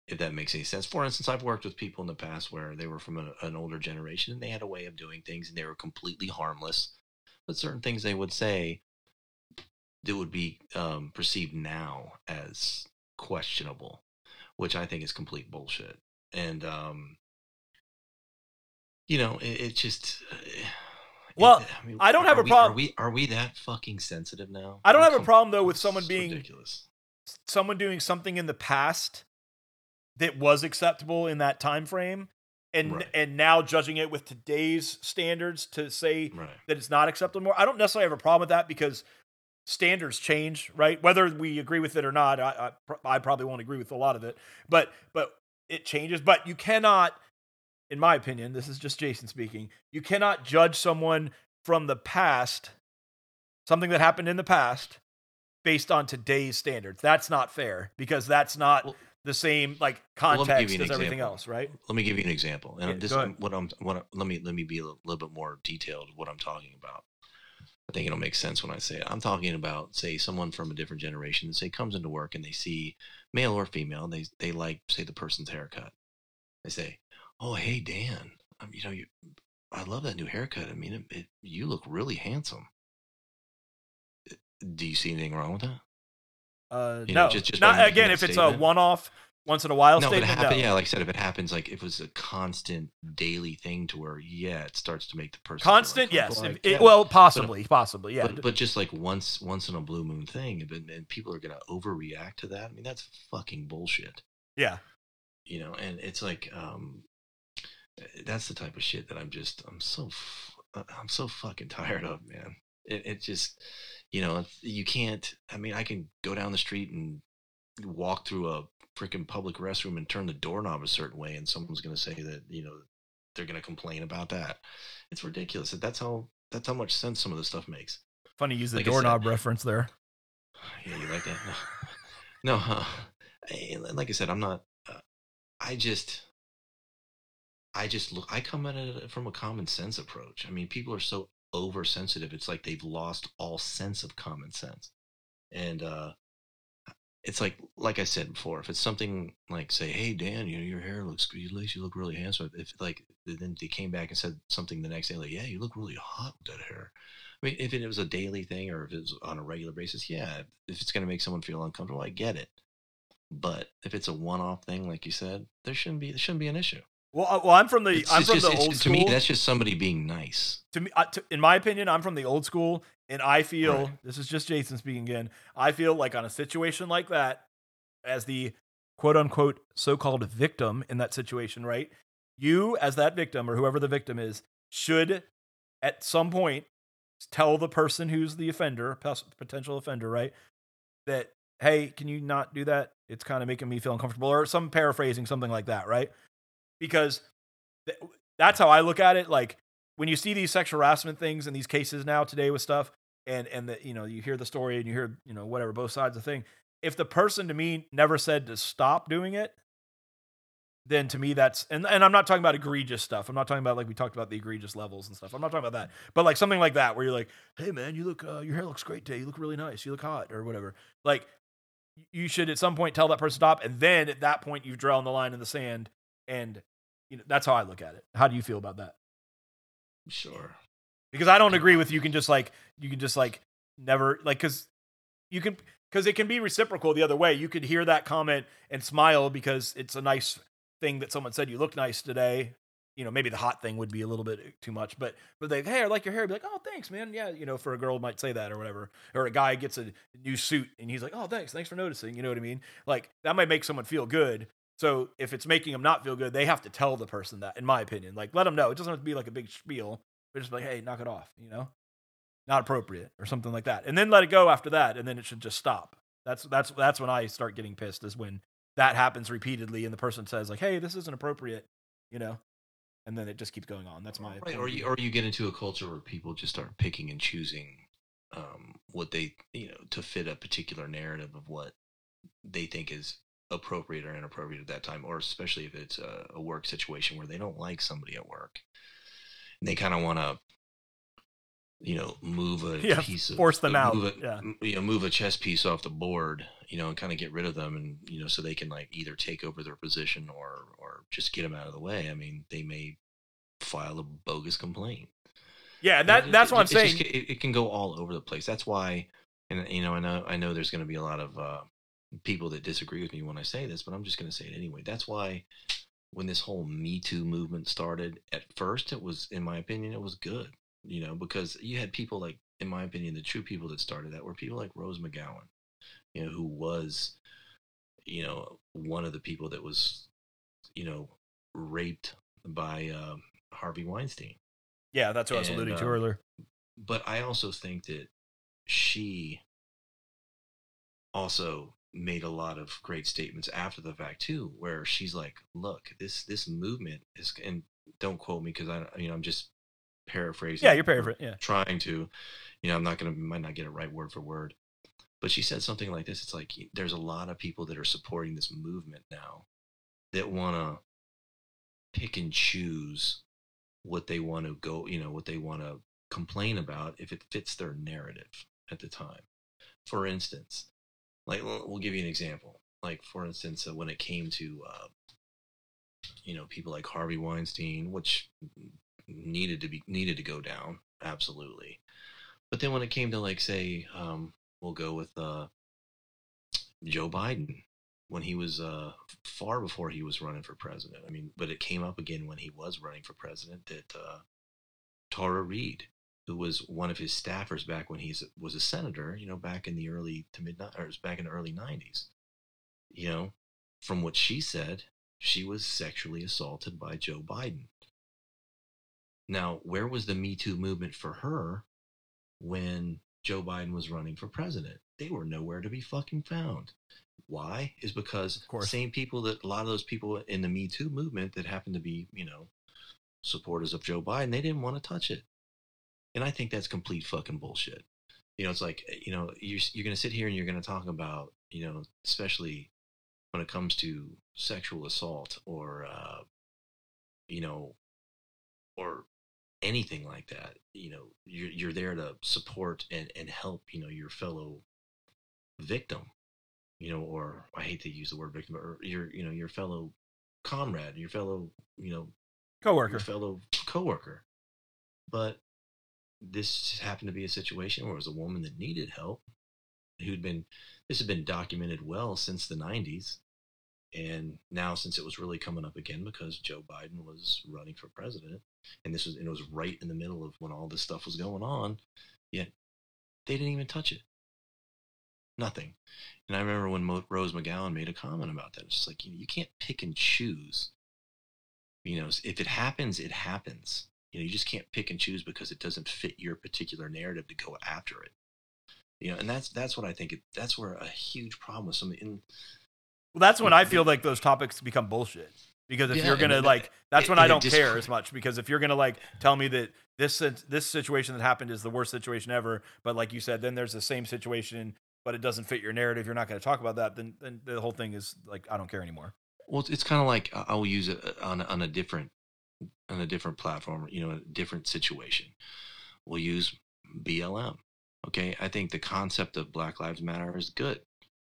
If that makes any sense. For instance, I've worked with people in the past where they were from a, an older generation and they had a way of doing things and they were completely harmless, but certain things they would say that would be um, perceived now as questionable, which I think is complete bullshit. And um, you know, it, it just. uh, it- Well, mean, I don't have a we- problem- Are we are we that fucking sensitive now? I don't have a problem though with someone being ridiculous. someone doing something in the past that was acceptable in that time frame and Right. and now judging it with today's standards to say Right. that it's not acceptable more. I don't necessarily have a problem with that because standards change, right? Whether we agree with it or not, I, I, I probably won't agree with a lot of it, but but it changes. But you cannot, in my opinion, this is just Jason speaking. You cannot judge someone from the past, something that happened in the past, based on today's standards. That's not fair because that's not Well- the same like Well, let me give context an as everything else, right? Let me give you an example, and Yeah, this go is ahead. what I'm. What I- let me let me be a little, little bit more detailed. What I'm talking about. Think it'll make sense when I say it. I'm talking about, say, someone from a different generation, say, comes into work and they see male or female, they they like, say, the person's haircut. They say, "Oh, hey, Dan, um, you know, you, I love that new haircut. I mean, it, it, you look really handsome." Uh, Do you see anything wrong with that? Uh, You know, no, just- just not again. If it's a one-off, once in a while no, but it statement, happen, no. yeah, like I said, if it happens, like if it was a constant daily thing to where, yeah, it starts to make the person Constant, yes. uncomfortable, If I get it, it. well, possibly, possibly, yeah. but, but just like once once in a blue moon thing and, and people are gonna overreact to that i mean that's fucking bullshit yeah. you know and it's like um that's the type of shit that i'm just i'm so f- uh, i'm so fucking tired of man it, it just you know you can't i mean i can go down the street and walk through a freaking public restroom and turn the doorknob a certain way and someone's gonna say that you know they're gonna complain about that it's ridiculous that's how that's how much sense some of this stuff makes Funny, use the Like I said- doorknob reference there. Yeah, you like that? No, no. Uh, I- like I said, I'm not. Uh, I just, I just look. I come at it from a common sense approach. I mean, people are so oversensitive. It's like they've lost all sense of common sense, and uh, it's like, like I said before, if it's something like, say, "Hey Dan, you know your hair looks. You look really handsome." If like then they came back and said something the next day, like, "Yeah, you look really hot with that hair." I mean, if it was a daily thing or if it was on a regular basis, yeah, if it's to make someone feel uncomfortable, I get it. But if it's a one-off thing, like you said, there shouldn't be there shouldn't be an issue. Well, uh, well, I'm from the It's- I'm it's from just- the old to school. To me, that's just somebody being nice. to me, uh, to, in my opinion, I'm from the old school, and I feel Right. this is just Jason speaking again. I feel like on a situation like that, as the quote unquote so called victim in that situation, right? You, as that victim or whoever the victim is, should at some point tell the person who's the offender, potential offender, right? That hey, can you not do that? It's kind of making me feel uncomfortable, or some paraphrasing, something like that, right? Because th- that's how I look at it. Like when you see these sexual harassment things and these cases now today with stuff, and and the, you know you hear the story and you hear you know whatever both sides of the thing. If the person to me never said to stop doing it, then to me that's and and I'm not talking about egregious stuff. I'm not talking about like we talked about the egregious levels and stuff. I'm not talking about that. But like something like that where you're like, "Hey man, you look uh, your hair looks great today. You look really nice. You look hot or whatever." Like you should at some point tell that person stop and then at that point you've drawn the line in the sand and you know that's how I look at it. How do you feel about that? Sure. because I don't agree with you can just like you can just like never like because you can because it can be reciprocal the other way. You could hear that comment and smile because it's a nice thing that someone said you look nice today. You know, maybe the hot thing would be a little bit eh, too much, but but they hey, I like your hair. Be like, oh, thanks, man. Yeah, you know, for a girl might say that or whatever, or a guy gets a new suit and he's like, oh, thanks, thanks for noticing. You know what I mean? Like that might make someone feel good. So if it's making them not feel good, they have to tell the person that, in my opinion. Like let them know. It doesn't have to be like a big spiel. But just like, hey, knock it off, you know? Not appropriate or something like that. And then let it go after that, and then it should just stop. That's that's that's when I start getting pissed, is when that happens repeatedly and the person says, like, hey, this isn't appropriate, you know? And then it just keeps going on. That's my Right, point or you or you get into a culture where people just start picking and choosing um, what they you know to fit a particular narrative of what they think is appropriate or inappropriate at that time, or especially if it's a, a work situation where they don't like somebody at work, and they kind of want to you know move a Yeah, piece of force them uh, out, move a, yeah. you know move a chess piece off the board you know and kind of get rid of them and you know so they can like either take over their position or or just get them out of the way i mean they may file a bogus complaint Yeah, and You know, that it- that's it- what I'm just saying. ca- it, it can go all over the place that's why and you know i know i know there's going to be a lot of uh people that disagree with me when i say this but i'm just going to say it anyway that's why when this whole me too movement started at first it was in my opinion it was good you know because you had people like in my opinion the true people that started that were people like rose mcgowan you know who was you know one of the people that was you know raped by um, harvey weinstein Yeah, that's what I was and, alluding to um, earlier. but I also think that she also made a lot of great statements after the fact too, where she's like, "Look, this this movement is," and don't quote me because I, you know, I'm just paraphrasing. Yeah, you're paraphrasing. Yeah. Trying to, you know, I'm not gonna might not get it right word for word, but she said something like this. It's like there's a lot of people that are supporting this movement now that want to pick and choose what they want to go, you know, what they want to complain about if it fits their narrative at the time. For instance, like we'll give you an example. Like for instance, uh, when it came to uh, you know people like Harvey Weinstein, which needed to be needed to go down absolutely. But then when it came to like say, um, we'll go with uh, Joe Biden when he was uh, far before he was running for president. I mean, but it came up again when he was running for president that uh, Tara Reade, who was one of his staffers back when he was a senator, you know, back in the early to mid or back in the early '90s, you know, from what she said, she was sexually assaulted by Joe Biden. Now, where was the Me Too movement for her when Joe Biden was running for president? They were nowhere to be fucking found. Why? Is because the same people that a lot of those people in the Me Too movement that happened to be, you know, supporters of Joe Biden, they didn't want to touch it. And I think that's complete fucking bullshit. You know, it's like, you know, you're, you're going to sit here and you're going to talk about, you know, especially when it comes to sexual assault or, uh, you know, or anything like that. You know, you're, you're there to support and, and help, you know, your fellow victim, you know, or I hate to use the word victim, or your, you know, your fellow comrade, your fellow, you know, coworker, your fellow coworker. But this happened to be a situation where it was a woman that needed help, who'd been, this had been documented well since the 90s. And now, since it was really coming up again because Joe Biden was running for president, and this was, and it was right in the middle of when all this stuff was going on, yet they didn't even touch it. Nothing. And I remember when Mo- Rose McGowan made a comment about that. It's just like, you, know, you can't pick and choose. You know, if it happens, it happens. You know, you just can't pick and choose because it doesn't fit your particular narrative to go after it. You know, and that's that's what I think. It, that's where a huge problem with some. In, well, that's when I feel like those topics become bullshit. Because if yeah, you're gonna like, that's when I don't care as much. Because if you're gonna like tell me that this this situation that happened is the worst situation ever, but like you said, then there's the same situation, but it doesn't fit your narrative. You're not going to talk about that. Then then the whole thing is like I don't care anymore. Well, it's kind of like I will use it uh, on on a different on a different platform, you know, a different situation. We'll use BLM. Okay, I think the concept of Black Lives Matter is good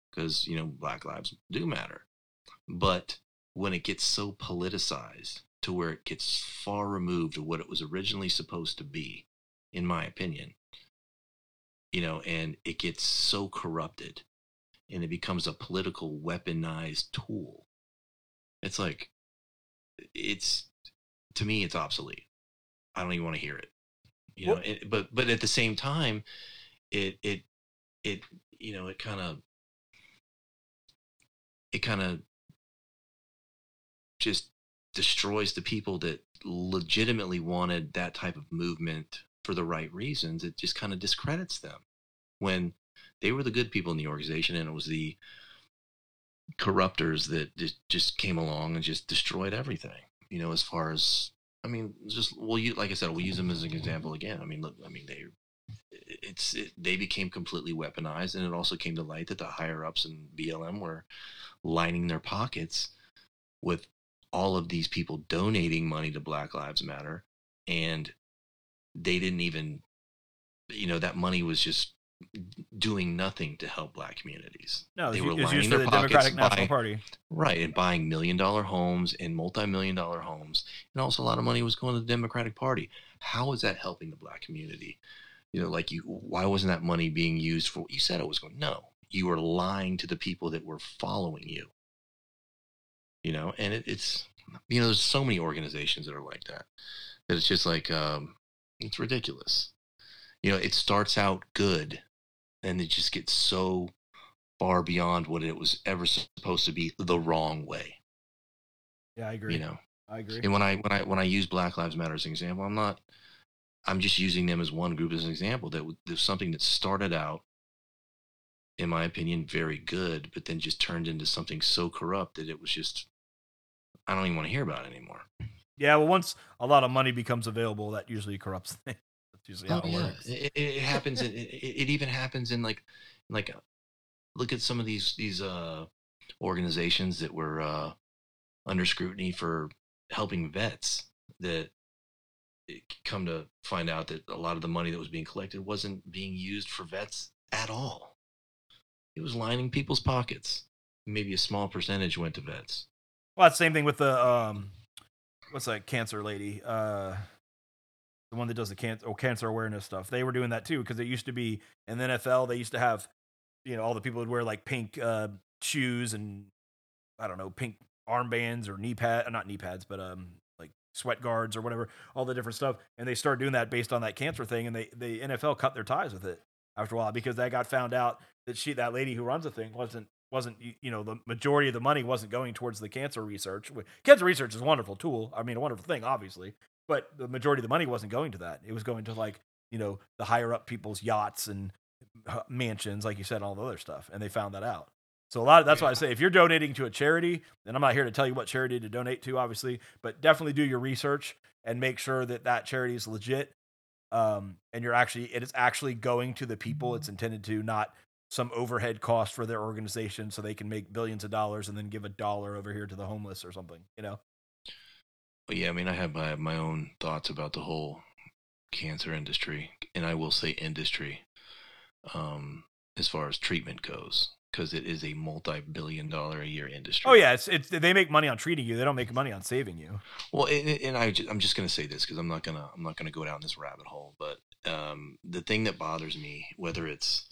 because you know Black lives do matter, but when it gets so politicized to where it gets far removed of what it was originally supposed to be, in my opinion, you know, and it gets so corrupted and it becomes a political weaponized tool. It's like, it's, to me, it's obsolete. I don't even want to hear it, you know, it, but, but at the same time, it, it, it, you know, it kind of, it kind of just destroys the people that legitimately wanted that type of movement for the right reasons. It just kind of discredits them when they were the good people in the organization and it was the corruptors that just, just came along and just destroyed everything. You know, as far as I mean, just well, you like I said, we'll use them as an example again. I mean, look, I mean they it's it, they became completely weaponized, and it also came to light that the higher ups in BLM were lining their pockets with all of these people donating money to Black Lives Matter, and they didn't even, you know, that money was just doing nothing to help black communities. No, they were lining their the pockets Democratic by, National Party, right, and buying million dollar homes and multi million dollar homes, and also a lot of money was going to the Democratic Party. How is that helping the black community? You know, like you, why wasn't that money being used for what you said it was going? No, you were lying to the people that were following you you know and it, it's you know there's so many organizations that are like that that it's just like um it's ridiculous you know it starts out good and it just gets so far beyond what it was ever supposed to be the wrong way yeah i agree you know i agree and when i when i when i use black lives matter as an example i'm not i'm just using them as one group as an example that there's something that started out in my opinion, very good, but then just turned into something so corrupt that it was just, I don't even want to hear about it anymore. Yeah, well, once a lot of money becomes available, that usually corrupts things. That's usually how oh, it yeah. works. It, it happens. it, it, even happens in like, like, uh, look at some of these these uh, organizations that were uh, under scrutiny for helping vets. That come to find out that a lot of the money that was being collected wasn't being used for vets at all. It was lining people's pockets. Maybe a small percentage went to vets. Well, it's the same thing with the um, what's that cancer lady? Uh, the one that does the cancer oh, cancer awareness stuff. They were doing that too because it used to be in the NFL. They used to have, you know, all the people would wear like pink uh, shoes and I don't know, pink armbands or knee pad, not knee pads, but um, like sweat guards or whatever, all the different stuff. And they started doing that based on that cancer thing, and they the NFL cut their ties with it after a while because they got found out that she that lady who runs the thing wasn't wasn't you know the majority of the money wasn't going towards the cancer research. Cancer research is a wonderful tool. I mean, a wonderful thing, obviously, but the majority of the money wasn't going to that. It was going to like you know the higher up people's yachts and uh, mansions, like you said, and all the other stuff, and they found that out. So a lot of that's yeah. why I say if you're donating to a charity, and I'm not here to tell you what charity to donate to, obviously, but definitely do your research and make sure that that charity is legit. Um, and you're actually it is actually going to the people it's intended to, not some overhead cost for their organization so they can make billions of dollars and then give a dollar over here to the homeless or something, you know? Well, yeah, I mean, I have my my own thoughts about the whole cancer industry, and I will say industry, um, as far as treatment goes because it is a multi-billion dollar a year industry. Oh yeah, it's it's they make money on treating you. They don't make money on saving you. Well, and, and I I'm just going to say this because I'm not gonna I'm not gonna go down this rabbit hole. But um, the thing that bothers me, whether it's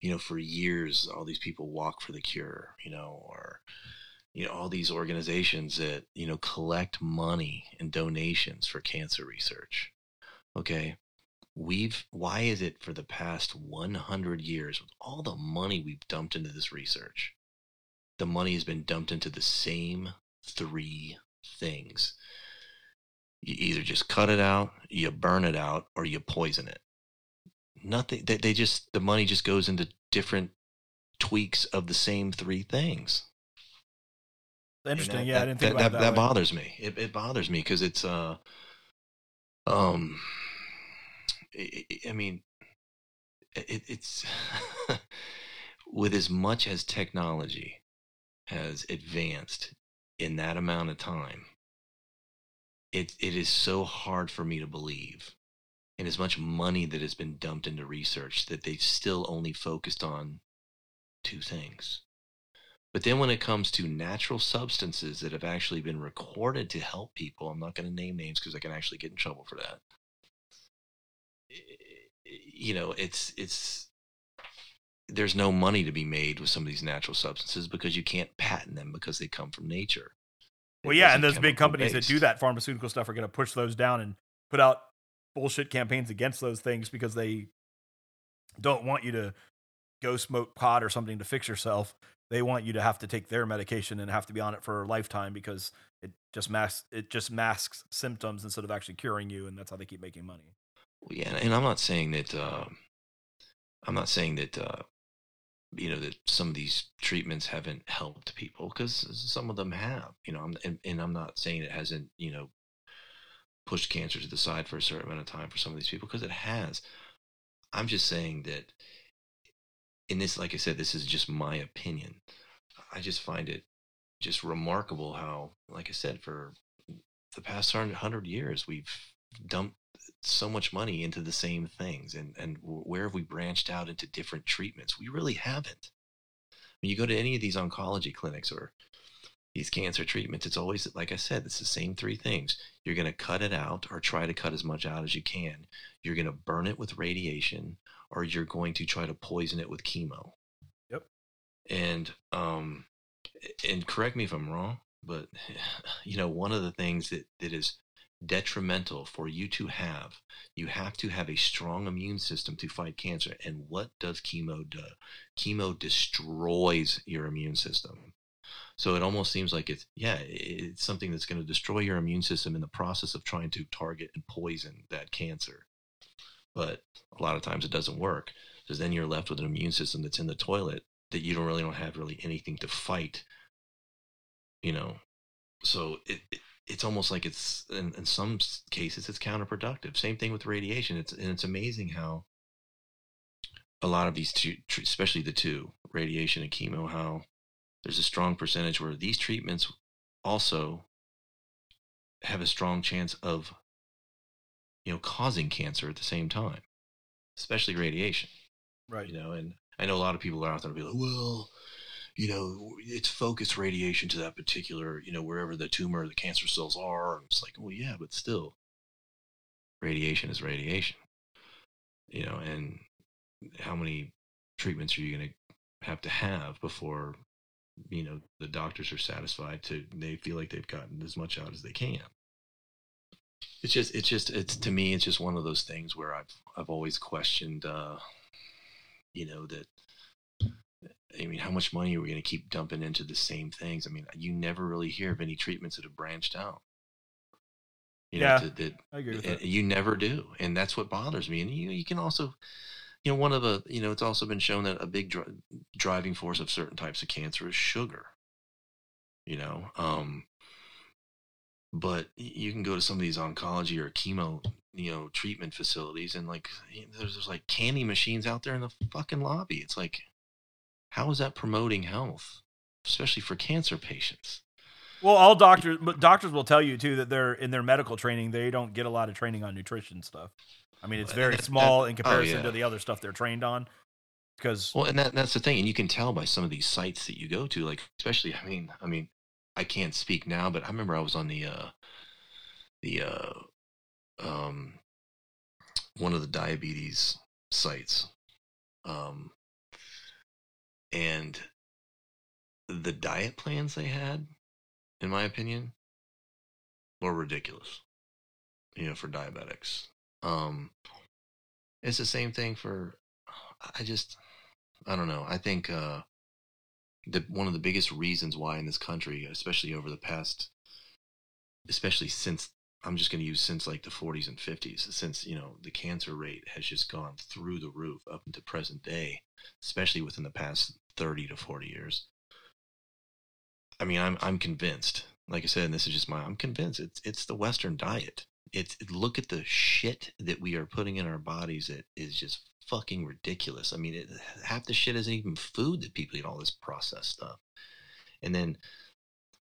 you know for years all these people walk for the cure, you know, or you know all these organizations that you know collect money and donations for cancer research. Okay, we've why is it for the past 100 years with all the money we've dumped into this research the money has been dumped into the same three things? You either just cut it out you burn it out or you poison it. Nothing they, they just the money just goes into different tweaks of the same three things interesting that, yeah i didn't think that, that, that, bothers me. It, it bothers me because it's uh um I mean, it, it's with as much as technology has advanced in that amount of time, it it is so hard for me to believe, and as much money that has been dumped into research that they've still only focused on two things. But then when it comes to natural substances that have actually been recorded to help people, I'm not going to name names because I can actually get in trouble for that you know, it's it's there's no money to be made with some of these natural substances because you can't patent them because they come from nature. Well, yeah, and those big companies based. that do that pharmaceutical stuff are going to push those down and put out bullshit campaigns against those things because they don't want you to go smoke pot or something to fix yourself. They want you to have to take their medication and have to be on it for a lifetime because it just masks it just masks symptoms instead of actually curing you, and that's how they keep making money. Yeah, and I'm not saying that. Uh, I'm not saying that. Uh, you know that some of these treatments haven't helped people because some of them have. You know, I'm, and, and I'm not saying it hasn't. You know, pushed cancer to the side for a certain amount of time for some of these people because it has. I'm just saying that. In this, like I said, this is just my opinion. I just find it just remarkable how, like I said, for the past hundred years, we've dumped so much money into the same things and and where have we branched out into different treatments? We really haven't. When you go to any of these oncology clinics or these cancer treatments it's always like i said it's the same three things. You're going to cut it out or try to cut as much out as you can. You're going to burn it with radiation or you're going to try to poison it with chemo yep and um and correct me if i'm wrong but you know one of the things that that is detrimental for you to have. You have to have a strong immune system to fight cancer. And what does chemo do? Chemo destroys your immune system. So it almost seems like it's, yeah, it's something that's going to destroy your immune system in the process of trying to target and poison that cancer. But a lot of times it doesn't work because then you're left with an immune system that's in the toilet that you don't really don't have really anything to fight, you know. So it, it it's almost like it's in, in some cases it's counterproductive. Same thing with radiation. It's and it's amazing how a lot of these two, especially the two, radiation and chemo, how there's a strong percentage where these treatments also have a strong chance of you know, causing cancer at the same time, especially radiation. Right. You know, and I know a lot of people are out there to be like, well, you know, it's focused radiation to that particular, you know, wherever the tumor or the cancer cells are. And it's like, well, yeah, but still, radiation is radiation. You know, and how many treatments are you going to have to have before, you know, the doctors are satisfied to they feel like they've gotten as much out as they can. It's just, it's just, it's to me, it's just one of those things where I've, I've always questioned, uh, you know, that I mean, how much money are we going to keep dumping into the same things? I mean, you never really hear of any treatments that have branched out. You know, Yeah, to, that I agree with uh, that. you never do, and that's what bothers me. And you, you can also, you know, one of the, you know, it's also been shown that a big dri- driving force of certain types of cancer is sugar. You know, um, but you can go to some of these oncology or chemo, you know, treatment facilities, and like, there's, there's like candy machines out there in the fucking lobby. It's like, how is that promoting health, especially for cancer patients? Well, all doctors, doctors will tell you too that they're in their medical training. They don't get a lot of training on nutrition stuff. I mean, it's very that- small that- in oh, comparison yeah. to the other stuff they're trained on. Because Well, and that that's the thing, and you can tell by some of these sites that you go to, like especially, I mean, I mean, I can't speak now, but I remember I was on the uh, the uh, um, one of the diabetes sites, um, and the diet plans they had, in my opinion, were ridiculous. You know, for diabetics, um, it's the same thing for. I just, I don't know. I think uh, the one of the biggest reasons why in this country, especially over the past, especially since I'm just going to use since like the 40s and 50s, since you know the cancer rate has just gone through the roof up into present day, especially within the past 30 to 40 years. I mean, I'm I'm convinced. Like I said, and this is just my. I'm convinced it's it's the Western diet. It's look at the shit that we are putting in our bodies. It is just fucking ridiculous. I mean, it, half the shit isn't even food that people eat. All this processed stuff, and then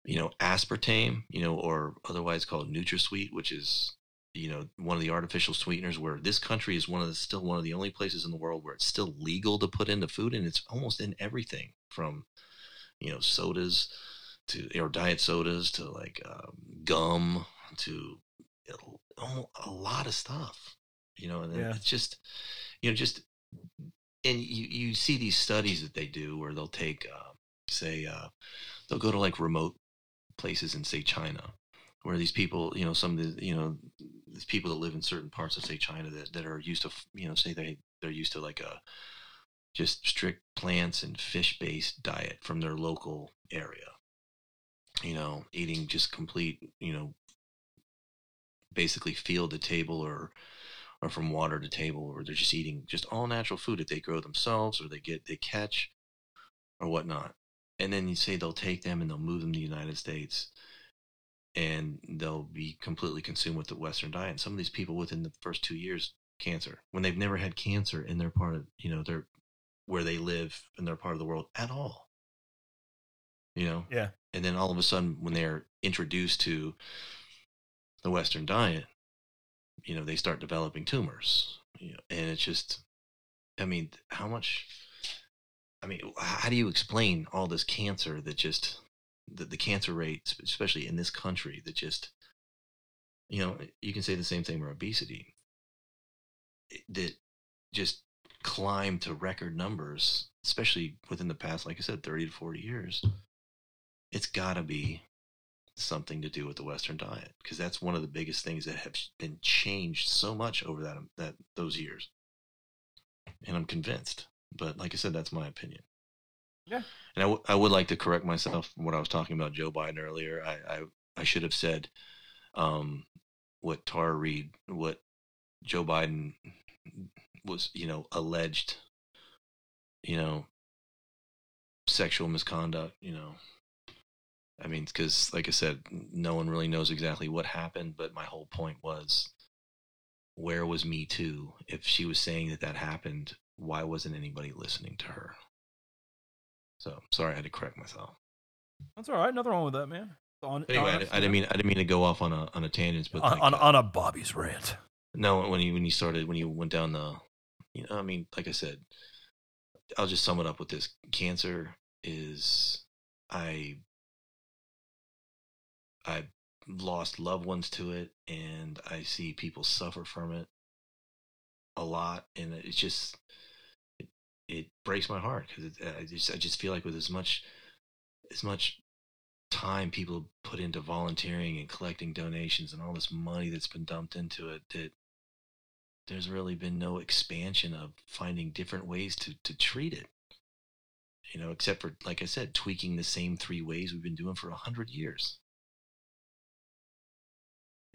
you know aspartame, you know, or otherwise called NutraSweet, which is you know one of the artificial sweeteners. Where this country is one of the still one of the only places in the world where it's still legal to put into food, and it's almost in everything from you know sodas to or diet sodas to like um, gum to a, a lot of stuff you know and Yeah. it's just you know just and you you see these studies that they do where they'll take uh, say uh, they'll go to like remote places in say China where these people you know some of the you know these people that live in certain parts of say China that, that are used to you know say they they're used to like a just strict plants and fish based diet from their local area you know eating just complete you know basically field to table or or from water to table or they're just eating just all natural food that they grow themselves or they get they catch or whatnot. And then you say they'll take them and they'll move them to the united states and they'll be completely consumed with the western diet. And some of these people within the first two years cancer. When they've never had cancer in their part of you know their where they live in their part of the world at all. You know? Yeah. and then all of a sudden when they're introduced to the western diet you know they start developing tumors you know, and it's just i mean how much i mean how do you explain all this cancer that just the, the cancer rate especially in this country that just you know you can say the same thing for obesity. That just climbed to record numbers especially within the past like i said 30 to 40 years it's got to be something to do with the Western diet because that's one of the biggest things that have been changed so much over that that those years. And I'm convinced, but like I said, that's my opinion. Yeah. And I, w- I would like to correct myself from what I was talking about Joe Biden earlier. I I, I should have said um, what Tara Reade, what Joe Biden was, you know, alleged, you know, sexual misconduct, you know, I mean, because like I said, no one really knows exactly what happened. But my whole point was, where was Me Too? If she was saying that that happened, why wasn't anybody listening to her? So sorry, I had to correct myself. that's all right. Nothing wrong with that, man. On, Anyway, I, I didn't mean I didn't mean to go off on a on a tangent, but on, like, on, uh, on a Bobby's rant. No, when you when you started when you went down the, you know, I mean, like I said, I'll just sum it up with this: cancer is I I lost loved ones to it, and I see people suffer from it a lot, and it's just it, it breaks my heart because I just I just feel like with as much as much time people put into volunteering and collecting donations and all this money that's been dumped into it that there's really been no expansion of finding different ways to to treat it. You know except for like i said tweaking the same three ways we've been doing for a hundred years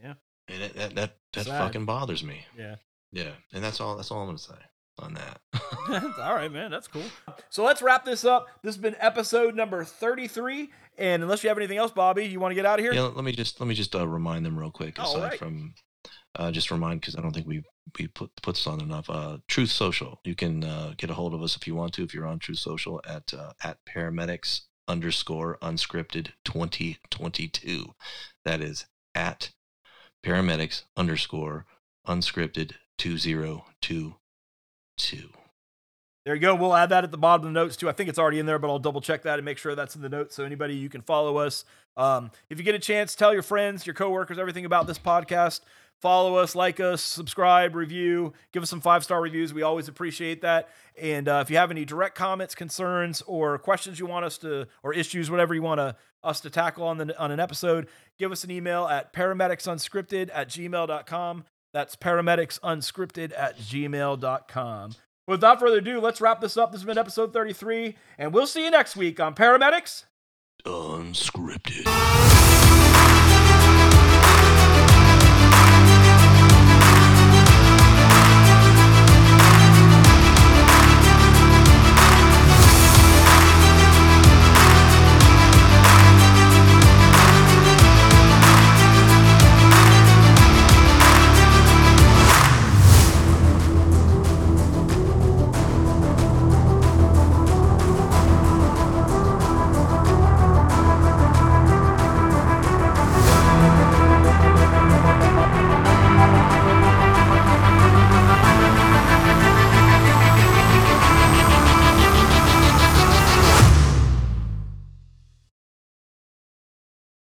Yeah. and that that that, that Sad. fucking bothers me Yeah. yeah and that's all that's all i'm gonna say on that All right, man. That's cool. So let's wrap this up. This has been episode number 33. And unless you have anything else, Bobby, you want to get out of here? Yeah, let me just let me just uh, remind them real quick. Oh, Aside alright. from, uh, just remind because I don't think we we put put this on enough. Uh, Truth Social. You can uh, get a hold of us if you want to. If you're on Truth Social at uh, at paramedics underscore unscripted twenty twenty two. That is at paramedics underscore unscripted two zero two two. There you go. We'll add that at the bottom of the notes too. I think it's already in there, but I'll double check that and make sure that's in the notes. So anybody you can follow us. Um, if you get a chance, tell your friends, your coworkers, everything about this podcast. Follow us, like us, subscribe, review, give us some five star reviews. We always appreciate that. And uh, if you have any direct comments, concerns, or questions you want us to, or issues, whatever you want to, us to tackle on the on an episode, give us an email at paramedicsunscripted at gmail.com. That's paramedicsunscripted at gmail.com. Without further ado, let's wrap this up. This has been episode 33, and we'll see you next week on Paramedics. Unscripted.